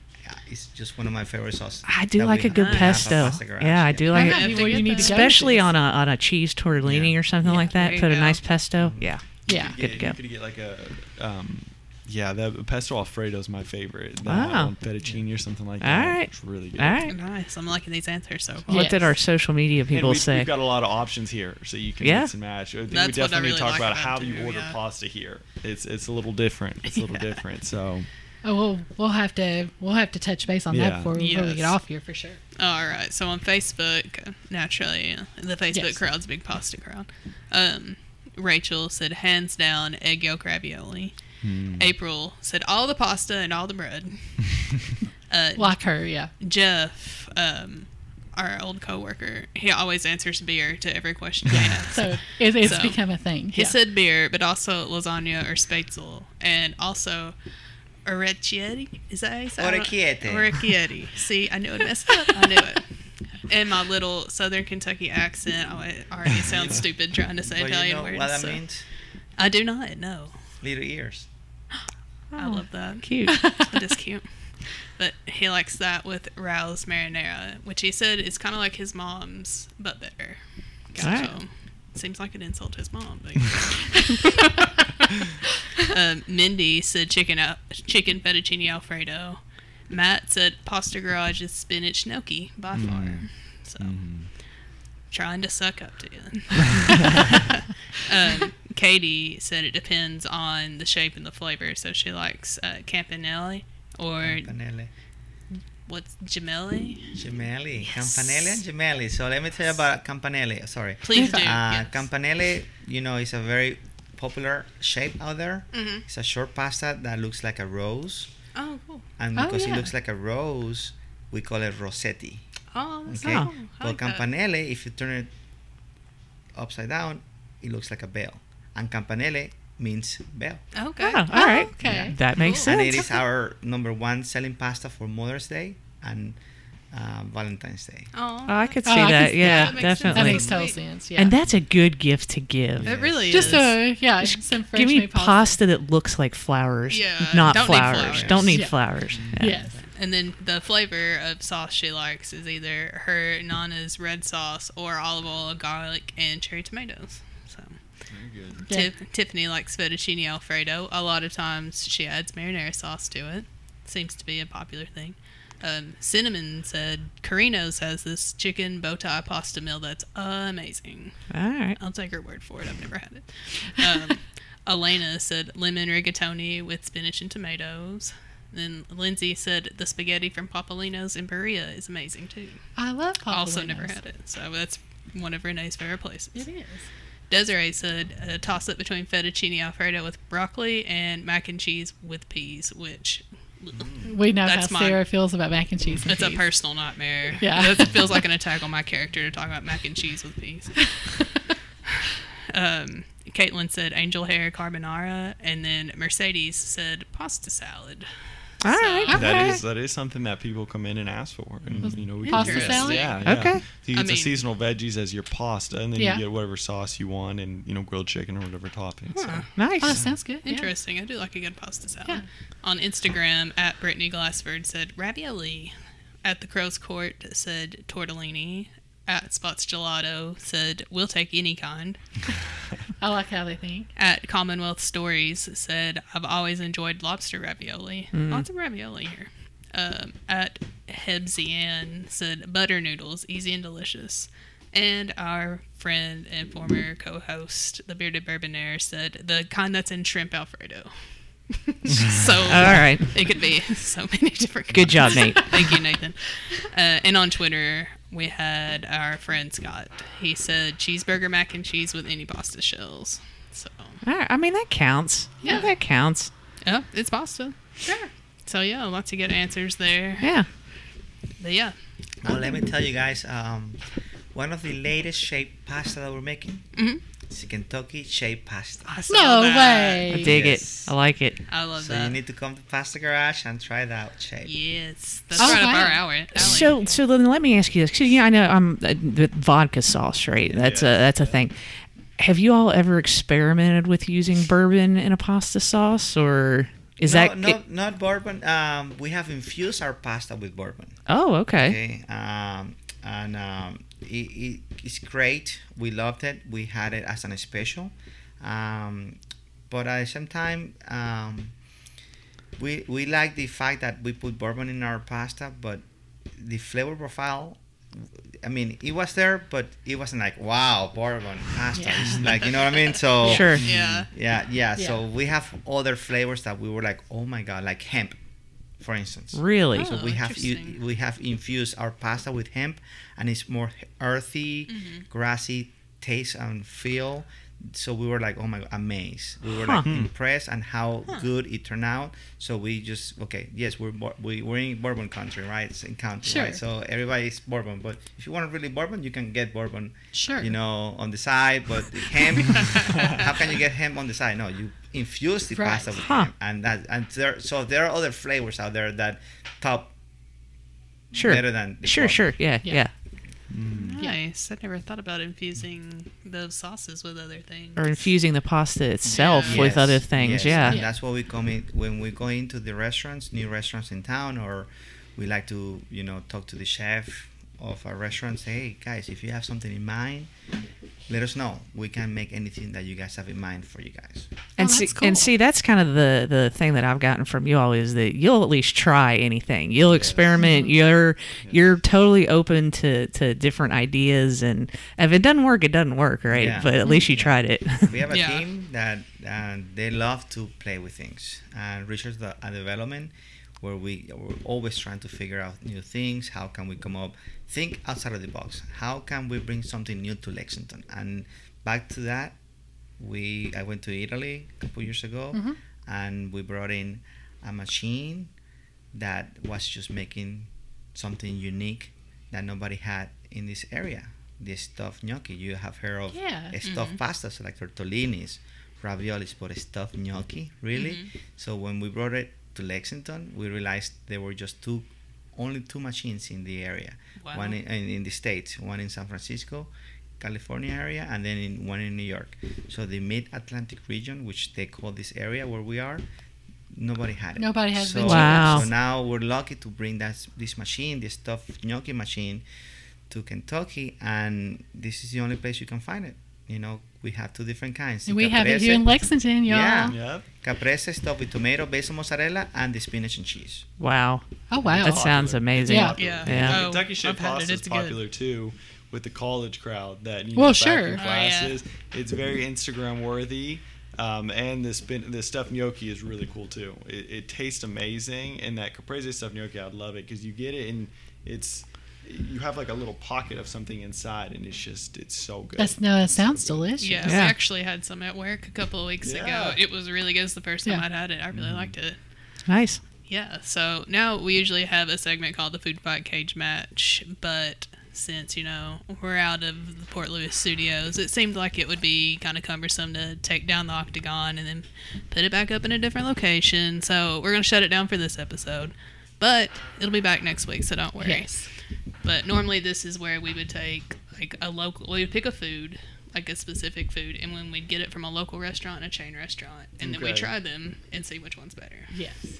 it's just one of my favorite sauces. I do that like a good pesto. Pasta Garage, Yeah, I do like I it. have have to where you need to that. go. Especially on a on a cheese tortellini Yeah. or something Yeah, like that. you Put a nice pesto. Yeah. Yeah. Good to go. You could get like a, um, yeah, the pesto Alfredo is my favorite. That Wow. on fettuccine or something like All that. right. It's really good. All right. Nice. I'm liking these answers so far. What did our social media And people we've, say? we've got a lot of options here, so you can Yeah. mix and match. That's we what I definitely really talk like about about how it you order yeah. pasta here. It's it's a little different. It's a little Yeah. different. So Oh, we'll, we'll have to we'll have to touch base on Yeah. that before, before we get off here for sure. All right. So on Facebook, naturally, uh, the Facebook Yes. crowd's a big pasta crowd. Um, Rachel said hands down egg yolk ravioli. hmm. April said all the pasta and all the bread. Uh, Like her, yeah. Jeff, um, our old coworker, he always answers beer to every question I ask. So it, it's So, become a thing. He yeah. said beer, but also lasagna or spätzle, and also orecchiette. Is that how you say it? Orecchiette. Orecchiette. See, I knew it messed up. I knew it. And my little Southern Kentucky accent I already sounds stupid trying to say But Italian you know words. what that so- means? I do not. No, Little ears. I love that. Cute. It is cute. But he likes that with Rao's marinara, which he said is kind of like his mom's, but better. Alright. So, seems like an insult to his mom. But um, Mindy said chicken out, chicken fettuccine alfredo. Matt said pasta garage is spinach gnocchi by far. Mm. So Mhm. trying to suck up to you. um, Katie said it depends on the shape and the flavor. So she likes uh, campanelli or Campanelle. What's gemelli. Gemelli. Yes. Campanelle and gemelli. So let me tell you about campanelle. Sorry. Please do. Uh, yes. Campanelle, you know, is a very popular shape out there. Mhm. It's a short pasta that looks like a rose. Oh, cool. And Oh, because yeah. it looks like a rose, we call it rossetti. Oh, that's Okay? cool. I But like that. campanelle, if you turn it upside down, it looks like a bell. And campanelle means bell. Okay. Oh, all right. okay. That makes Cool. And it is our number one selling pasta for Mother's Day and uh, Valentine's Day. Oh, Oh, I could see Oh, that. see yeah, that. That makes sense. That definitely. makes total sense. Yeah. And that's a good gift to give. It really is. just is. a yeah, some fresh Give me made pasta that looks like flowers, Yeah, not don't need flowers. flowers. Don't need Yeah. flowers. Yeah. Yes. and then the flavor of sauce she likes is either her Nana's red sauce or olive oil, garlic, and cherry tomatoes. So Very good. Yeah. Tiffany likes fettuccine alfredo. A lot of times she adds marinara sauce to it. Seems to be a popular thing. Um, Cinnamon said Carino's has this chicken bow tie pasta meal that's amazing. All right. I'll take her word for it. I've never had it. Um, Elena said lemon rigatoni with spinach and tomatoes. Then Lindsay said the spaghetti from Papaleno's in Berea is amazing too. I love Papaleno's. Also never had it, so that's one of Renee's favorite places. It is. Desiree said a toss up between fettuccine alfredo with broccoli and mac and cheese with peas, which We know That's how. Sarah feels about mac and cheese. And it's a personal nightmare. Yeah. It feels like an attack on my character to talk about mac and cheese with peas. um, Caitlin said angel hair carbonara, and then Mercedes said pasta salad. All right. So- That Okay. is that is something that people come in and ask for, and mm-hmm. you know we Pasta can- salad? Yeah, yeah. Okay. So you I get the mean- seasonal veggies as your pasta, and then Yeah. you get whatever sauce you want, and you know grilled chicken or whatever toppings. So. Nice. Oh, sounds good. yeah. Interesting. I do like a good pasta salad. Yeah. On Instagram, at Brittany Glassford said ravioli. At the Crow's Court said tortellini. At Spots Gelato said we'll take any kind. I like how they think. At Commonwealth Stories said I've always enjoyed lobster ravioli. Lots of ravioli here. Um, at Hebsian said butter noodles, easy and delicious. And our friend and former co-host, the bearded bourbonaire, said the kind that's in shrimp alfredo. so All right. it could be so many different. Good job, kinds. Nate. Thank you, Nathan. Uh, and on Twitter, we had our friend Scott. He said cheeseburger mac and cheese with any pasta shells. So All right. I mean, that counts. Yeah, Yeah. that counts. yeah, it's pasta. Sure. So yeah, lots of good answers there. Yeah. But yeah, Well, let me tell you guys, um, one of the latest shaped pasta that we're making Mhm. Is Kentucky shaped pasta. I saw No that. way. I dig Yes. it. I like it. I love So that. So you need to come to Pasta Garage and try that shape. yes, that's Oh, right up our alley. alley. So, so then let me ask you this. 'cause, yeah, I know I'm uh, the vodka sauce, right? That's a that's a thing. Have you all ever experimented with using bourbon in a pasta sauce, or is no, that? no, it- not bourbon. Um, we have infused our pasta with bourbon. oh, okay. Okay, um, and um, it, it, it's great. We loved it. We had it as an special, um, but at the same time, um, we we like the fact that we put bourbon in our pasta, but the flavor profile. I mean, it was there, but it wasn't like wow, bourbon pasta. Yeah. It's like you know what I mean. So Sure. Yeah. yeah, yeah, So we have other flavors that we were like, oh my god, like hemp, for instance. Really? Oh. So we have interesting. we have infused our pasta with hemp, and it's more earthy, Mm-hmm. grassy taste and feel. So we were like, oh my god, amazed. We were like hmm. impressed and how good it turned out. So we just okay, yes, we're we we're in bourbon country, right? It's in country, Sure. right? So everybody's bourbon, but if you want really bourbon, you can get bourbon, Sure. you know, on the side. But hemp, how can you get hemp on the side? No, you infuse the Right. pasta with Huh. hemp, and that and there. So there are other flavors out there that top Sure. better than the Sure. bourbon. Sure. Yeah. Yeah. Yeah. Mm. Nice. I never thought about infusing those sauces with other things. Or infusing the pasta itself Yeah. with Yes, other things. yes, Yeah. and that's what we come in when we go into the restaurants, new restaurants in town, or we like to, you know, talk to the chef of our restaurant. Say, hey guys, if you have something in mind, let us know. We can make anything that you guys have in mind for you guys. And Oh, see, that's and see, that's kind of the the thing that I've gotten from you all is that you'll at least try anything. You'll experiment. You're you're totally open to to different ideas, and if it doesn't work, it doesn't work, right? Yeah. But at least you tried it. We have a Yeah. team that uh, they love to play with things and research the, and development, where we we're always trying to figure out new things. How can we come up, think outside of the box? How can we bring something new to Lexington? And back to that, we I went to Italy a couple years ago, Mhm. and we brought in a machine that was just making something unique that nobody had in this area. The stuffed gnocchi. You have heard of Yeah. stuffed pastas like tortellinis, raviolis, but stuffed gnocchi, really. Mhm. So when we brought it to Lexington, we realized there were just two, only two machines in the area. Wow. One in, in, in the states, one in San Francisco, California area, and then in one in New York. So the Mid Atlantic region, which they call this area where we are, nobody had it. Nobody has so, Wow. So now we're lucky to bring that this machine, this tough gnocchi machine, to Kentucky, and this is the only place you can find it. You know, we have two different kinds. And we have it here in Lexington, y'all. Yeah. Yep. Caprese stuffed with tomato, basil mozzarella, and the spinach and cheese. Wow. Oh wow. That sounds amazing. Yeah. Yeah. Yeah. Oh, Kentucky I've shaped pasta is It's good. popular too with the college crowd that you Well, know, back sure. in Oh, yeah. classes. It's very Instagram worthy. Um, and the spin, the stuffed gnocchi is really cool too. It, it tastes amazing, and that caprese stuffed gnocchi, I'd love it because you get it and it's you have like a little pocket of something inside, and it's just it's so good. That's no, that sounds delicious. Yeah, I actually had some at work a couple of weeks Yeah. ago. It was really good. It's the first time Yeah. I'd had it. I really mm-hmm. liked it. Nice. Yeah, so now we usually have a segment called the Food Fight Cage Match, but since, you know, we're out of the Port Louis studios, it seemed like it would be kind of cumbersome to take down the octagon and then put it back up in a different location. So we're going to shut it down for this episode. But it'll be back next week, so don't worry. Yes. But normally this is where we would take like a local we would pick a food, like a specific food, and when we'd get it from a local restaurant and a chain restaurant, and then we Okay. try them and see which one's better. Yes.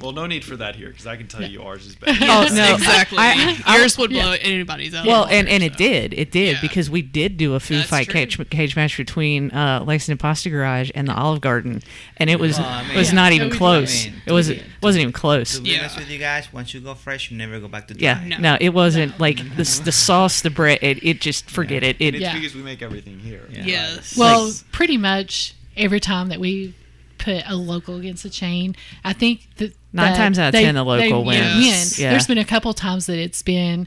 Well, no need for that here because I can tell Yeah. you ours is better. Oh, no. exactly. I- I- Yours would yeah. blow anybody's out. Well, and, and water, it did. It did Yeah. because we did do a food That's fight cage, cage match between uh, Lexington Pasta Garage and the Olive Garden, and it was Well, I mean- was Yeah. not even we close. I mean, it was we it did. wasn't even close. To be Yeah. honest with you guys, once you go fresh, you never go back to dry. Yeah, No. no, it wasn't like the s- the sauce, the bread. It, it just forget it. And It it's Yeah. because we make everything here. Yeah. Yes. Well, pretty much every time that we put a local against a chain, I think that Nine that times out of they- 10 the local wins. Win. Yeah. There's been a couple times that it's been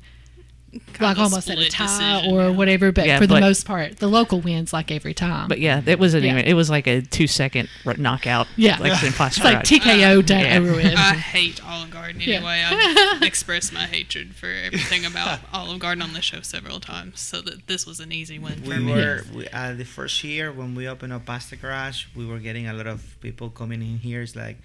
Kind like almost at a tie decision, or yeah. whatever, but Yeah, for the most part, the local wins like every time. but yeah, it wasn't Yeah. even. It was like a two second r- knockout. yeah, Lexington Pasta it's like Garage. TKO done Yeah. over with. I hate Olive Garden Yeah. anyway. I've expressed my hatred for everything about Olive Garden on the show several times, so that this was an easy win for We me. were we, uh, the first year when we opened up Pasta Garage, we were getting a lot of people coming in here. It's like,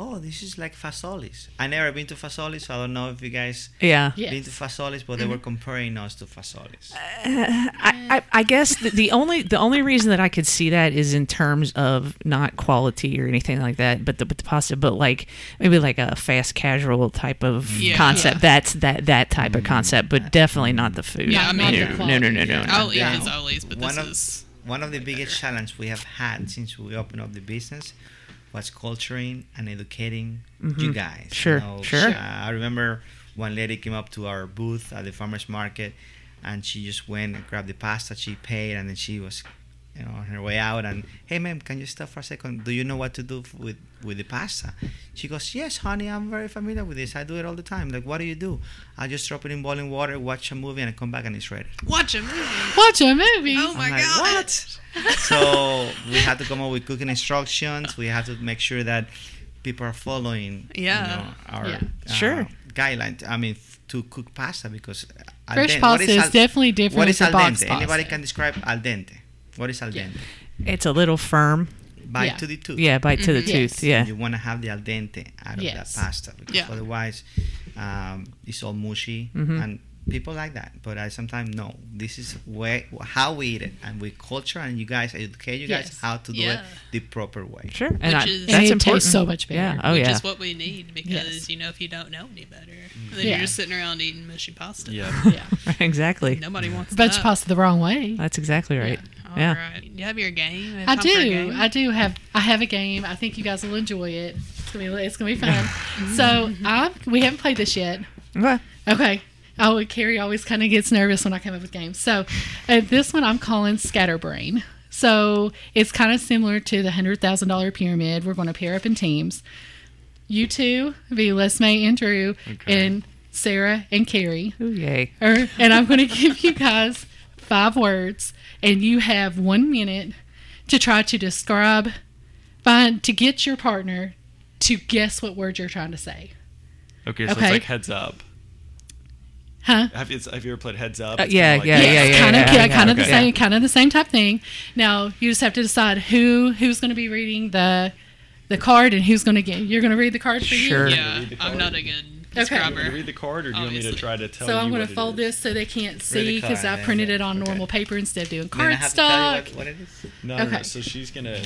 oh, this is like Fazoli's. I never been to Fazoli's, so I don't know if you guys yeah. Yes. been to Fazoli's, but they mm-hmm. were comparing us to Fazoli's. Uh, I, I, I guess the, the only the only reason that I could see that is in terms of not quality or anything like that, but the but the pasta, but like maybe like a fast casual type of Yeah. concept. Yeah. That's that that type of mm, concept, but definitely not the food. Yeah, I mean- no, no, no, no, no, no. I'll eat Yeah. Fazoli's, but One this of- is One of the biggest challenges we have had since we opened up the business was culturing and educating you guys. Mm-hmm. Sure, You know, sure. uh, I remember one lady came up to our booth at the farmers market, and she just went and grabbed the pasta. She paid, and then she was, you know, on her way out. And hey, ma'am, can you stop for a second? Do you know what to do f- with with the pasta? She goes, Yes, honey, I'm very familiar with this. I do it all the time. Like, what do you do? I just drop it in boiling water, watch a movie, and I come back and it's ready. watch a movie. Watch a movie. Oh my I'm like, god! what? so we had to come up with cooking instructions. We had to make sure that people are following, Yeah. you know, our Yeah. uh, Sure. guidelines. I mean, to cook pasta because al Fresh dente- pasta is al- definitely different What is than al box dente? Anybody can describe al dente. What is al dente? It's a little firm. Bite Yeah. to the tooth. Yeah, bite to the Mhm. tooth. Yes. Yeah. You want to have the al dente out of that pasta because Yeah. otherwise um, it's all mushy Mhm. and people like that. But I sometimes no. This is where how we eat it and we culture and you guys educate you guys Yes. how to do Yeah. it the proper way. Sure. And I, is- that's And important. tastes so much better. Yeah. Oh which yeah. is what we need because Yes. you know if you don't know any better, Mm. then Yeah. you're just sitting around eating mushy pasta. Yeah. Yeah. exactly. Nobody wants Bunch that. of pasta the wrong way. That's exactly right. All Yeah. right. You have your game. Have I time for a do. game? I do have. I have a game. I think you guys will enjoy it. It's gonna be. It's gonna be fun. so I we haven't played this yet. Okay. Okay. Oh, Carrie always kind of gets nervous when I come up with games. So uh, this one I'm calling Scatterbrain. So it's kind of similar to the hundred thousand dollar pyramid. We're going to pair up in teams. You two be Lesme and Drew, Okay. and Sarah and Carrie. Ooh, yay. Or, and I'm going to give you guys five words, and you have one minute to try to describe, find to get your partner to guess what word you're trying to say. Okay, so Okay. it's like heads up. Huh? Have you, have you ever played heads up? Uh, yeah, like yeah, that. yeah, yeah, kind of, yeah, yeah, yeah, kind of the okay. same, kind of the same type thing. Now you just have to decide who who's going to be reading the the card and who's going to get. You're going to read the card for Sure. you. Yeah, I'm not a good Do you want me to read the card, or do you want me to try to tell So you I'm going to fold this so they can't see because I printed yeah. it on Okay. normal paper instead of doing Then I have to tell you cardstock. what, what it is. No, no, no. Okay. So she's gonna.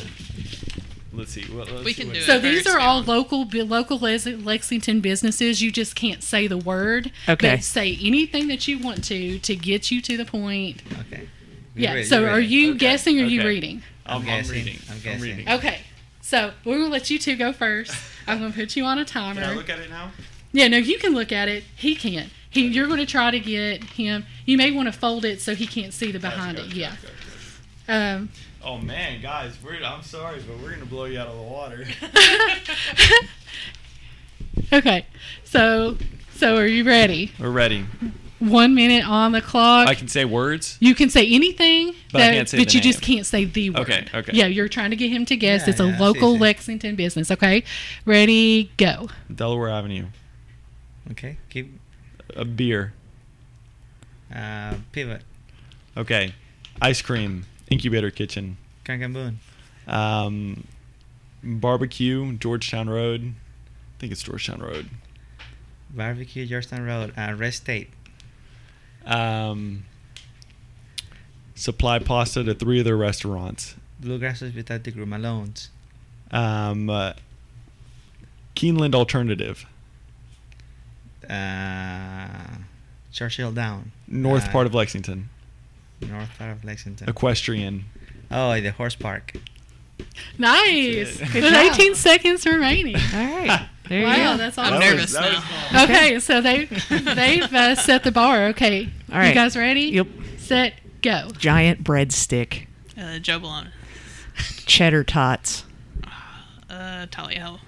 let's see. Well, let's We see can what do it it. So these are all local local Lexington businesses. You just can't say the word. Okay. But say anything that you want to to get you to the point. Okay. Yeah. ready, so you're you Okay, guessing or are you reading? I'm, I'm guessing, reading. I'm I'm guessing. reading. Okay. So we're gonna let you two go first. I'm gonna put you on a timer. Can I look at it now? Yeah, no, you can look at it. He can't. He, you're going to try to get him. You may want to fold it so he can't see the behind Gotcha, it. Yeah. gotcha, gotcha. Um, Oh man, guys, we're, I'm sorry, but we're gonna blow you out of the water. okay. So, so are you ready? We're ready. One minute on the clock. I can say words. you can say anything, But I that, can't say but the you just can't say the word. Okay, okay. Yeah, you're trying to get him to guess. Yeah, it's a yeah, I see, local see. Lexington business. Okay. Ready? Go. Delaware Avenue. Okay. Keep A beer. uh, pivot. Okay. Ice cream. Incubator kitchen. Boone. Um, barbecue. Georgetown Road. I think it's Georgetown Road. Barbecue, Georgetown Road. Uh, Rest State. Um, supply pasta to three of their restaurants. Bluegrass Hospitality Group. Malone's. Um, uh, Keeneland Alternative. Uh, Churchill Down. North Uh, part of Lexington. North part of Lexington. Equestrian. Oh, the horse park. Nice. That's. With Good job. 18 seconds remaining. All right. There you Wow, go. that's I'm awesome. That nervous that now. Okay, so they they've uh, set the bar. Okay, All right. you guys ready? Yep. Set, go. Giant breadstick. Uh, Joe Bologna. Cheddar tots. Uh, Talia.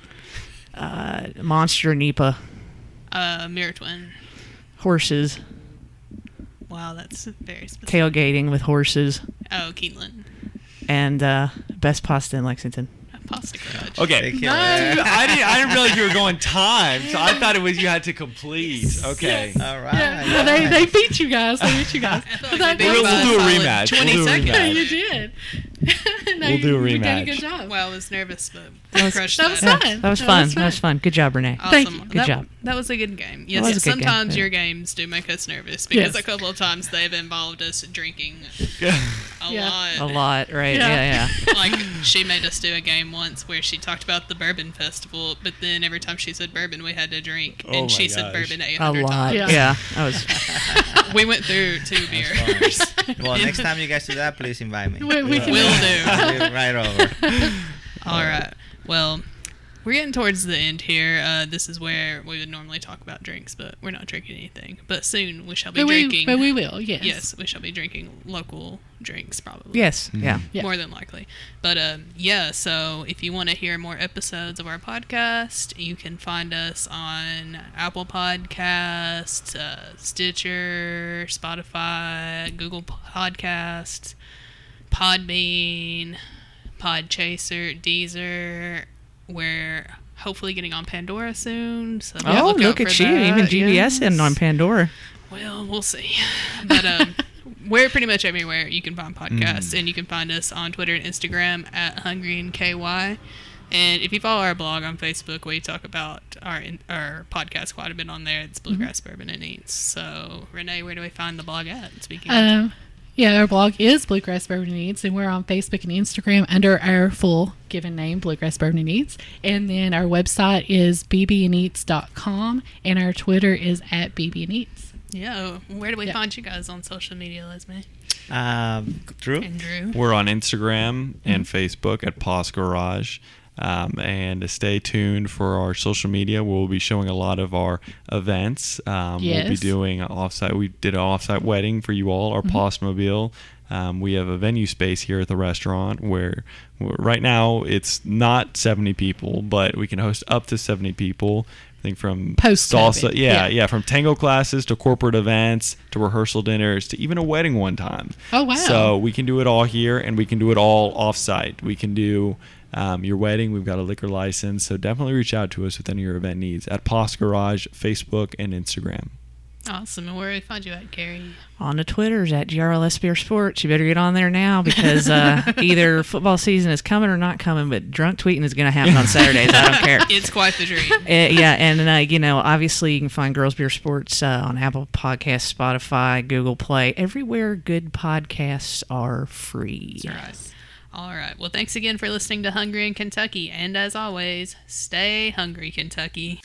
Uh, monster Nipa. Uh, Mirror Twin. Horses. Wow, that's very specific. Tailgating with horses. Oh, Keeneland. And uh, best pasta in Lexington. Pasta Garage. Okay. Thank you. Nice. I didn't. I didn't realize you were going time, so I thought it was you had to complete. Okay. All right. Yeah, no, they, they beat you guys. They beat you guys. I But like that- we We'll- did we'll do a rematch. 20 We'll seconds. rematch. you did. no, We'll do a you, You did a rematch. good job. Well, I was nervous, but That was- that was that. fun. That was That fun. was That was fun. Good job, Renee. Thank you. Good that, job. That was a good game. Yes, was a good game, sometimes yeah. your games do make us nervous because Yes. a couple of times they've involved us drinking a Yeah. lot. A lot, right? Yeah. Yeah, yeah. like she made us do a game once where she talked about the bourbon festival, but then every time she said bourbon, we had to drink, Oh and my she said gosh. bourbon A 800 lot. times. Yeah. Yeah. That was. We went through two beers. Well, next time you guys do that, please invite me. We, we can Will do. be right over. All right. Well, we're getting towards the end here. Uh, this is where we would normally talk about drinks, but we're not drinking anything. But soon we shall be But we, drinking. but we will, yes. yes, we shall be drinking local drinks probably. Yes. Yeah. Yeah. More than likely. But um, yeah, so if you want to hear more episodes of our podcast, you can find us on Apple Podcasts, uh, Stitcher, Spotify, Google Podcasts, Podbean, Podchaser, Deezer. We're hopefully getting on Pandora soon. So Oh, lookout look at you. Even that, GBS in yes. on Pandora. Well, we'll see. But um, we're pretty much everywhere you can find podcasts, Mm. and you can find us on Twitter and Instagram at Hungry and KY. And if you follow our blog on Facebook, we talk about our our podcast quite a bit on there. It's Bluegrass Bourbon and Eats. So, Renee, where do we find the blog at? Speaking of, Um, yeah, our blog is Bluegrass Bourbon Needs, and we're on Facebook and Instagram under our full given name, Bluegrass Bourbon Needs. And then our website is bbneats.com, and our Twitter is at bbneats. yeah, where do we Yeah. find you guys on social media, Lesme Um, Drew? and Drew? We're on Instagram and Facebook at Pasta Garage. Um, and stay tuned for our social media. We'll be showing a lot of our events. Um, We'll be doing an offsite. We did an offsite wedding for you all, our Pastamobile. Um, we have a venue space here at the restaurant where, where right now it's not 70 people, but we can host up to 70 people. I think from Post-COVID, salsa, yeah, yeah. yeah, from tango classes to corporate events to rehearsal dinners to even a wedding one time. Oh, wow. So we can do it all here, and we can do it all offsite. We can do um, your wedding. We've got a liquor license, so definitely reach out to us with any of your event needs at Pasta Garage, Facebook, and Instagram. Awesome. And where do we find you at, Gary? On the Twitters at GRLS Beer Sports. You better get on there now because uh, either football season is coming or not coming, but drunk tweeting is going to happen on Saturdays. I don't care. It's quite the dream. Uh, yeah, and uh, you know, obviously, you can find Girls Beer Sports uh, on Apple Podcasts, Spotify, Google Play, everywhere good podcasts are free. That's right. All right. Well, thanks again for listening to Hungry in Kentucky. And as always, stay hungry, Kentucky.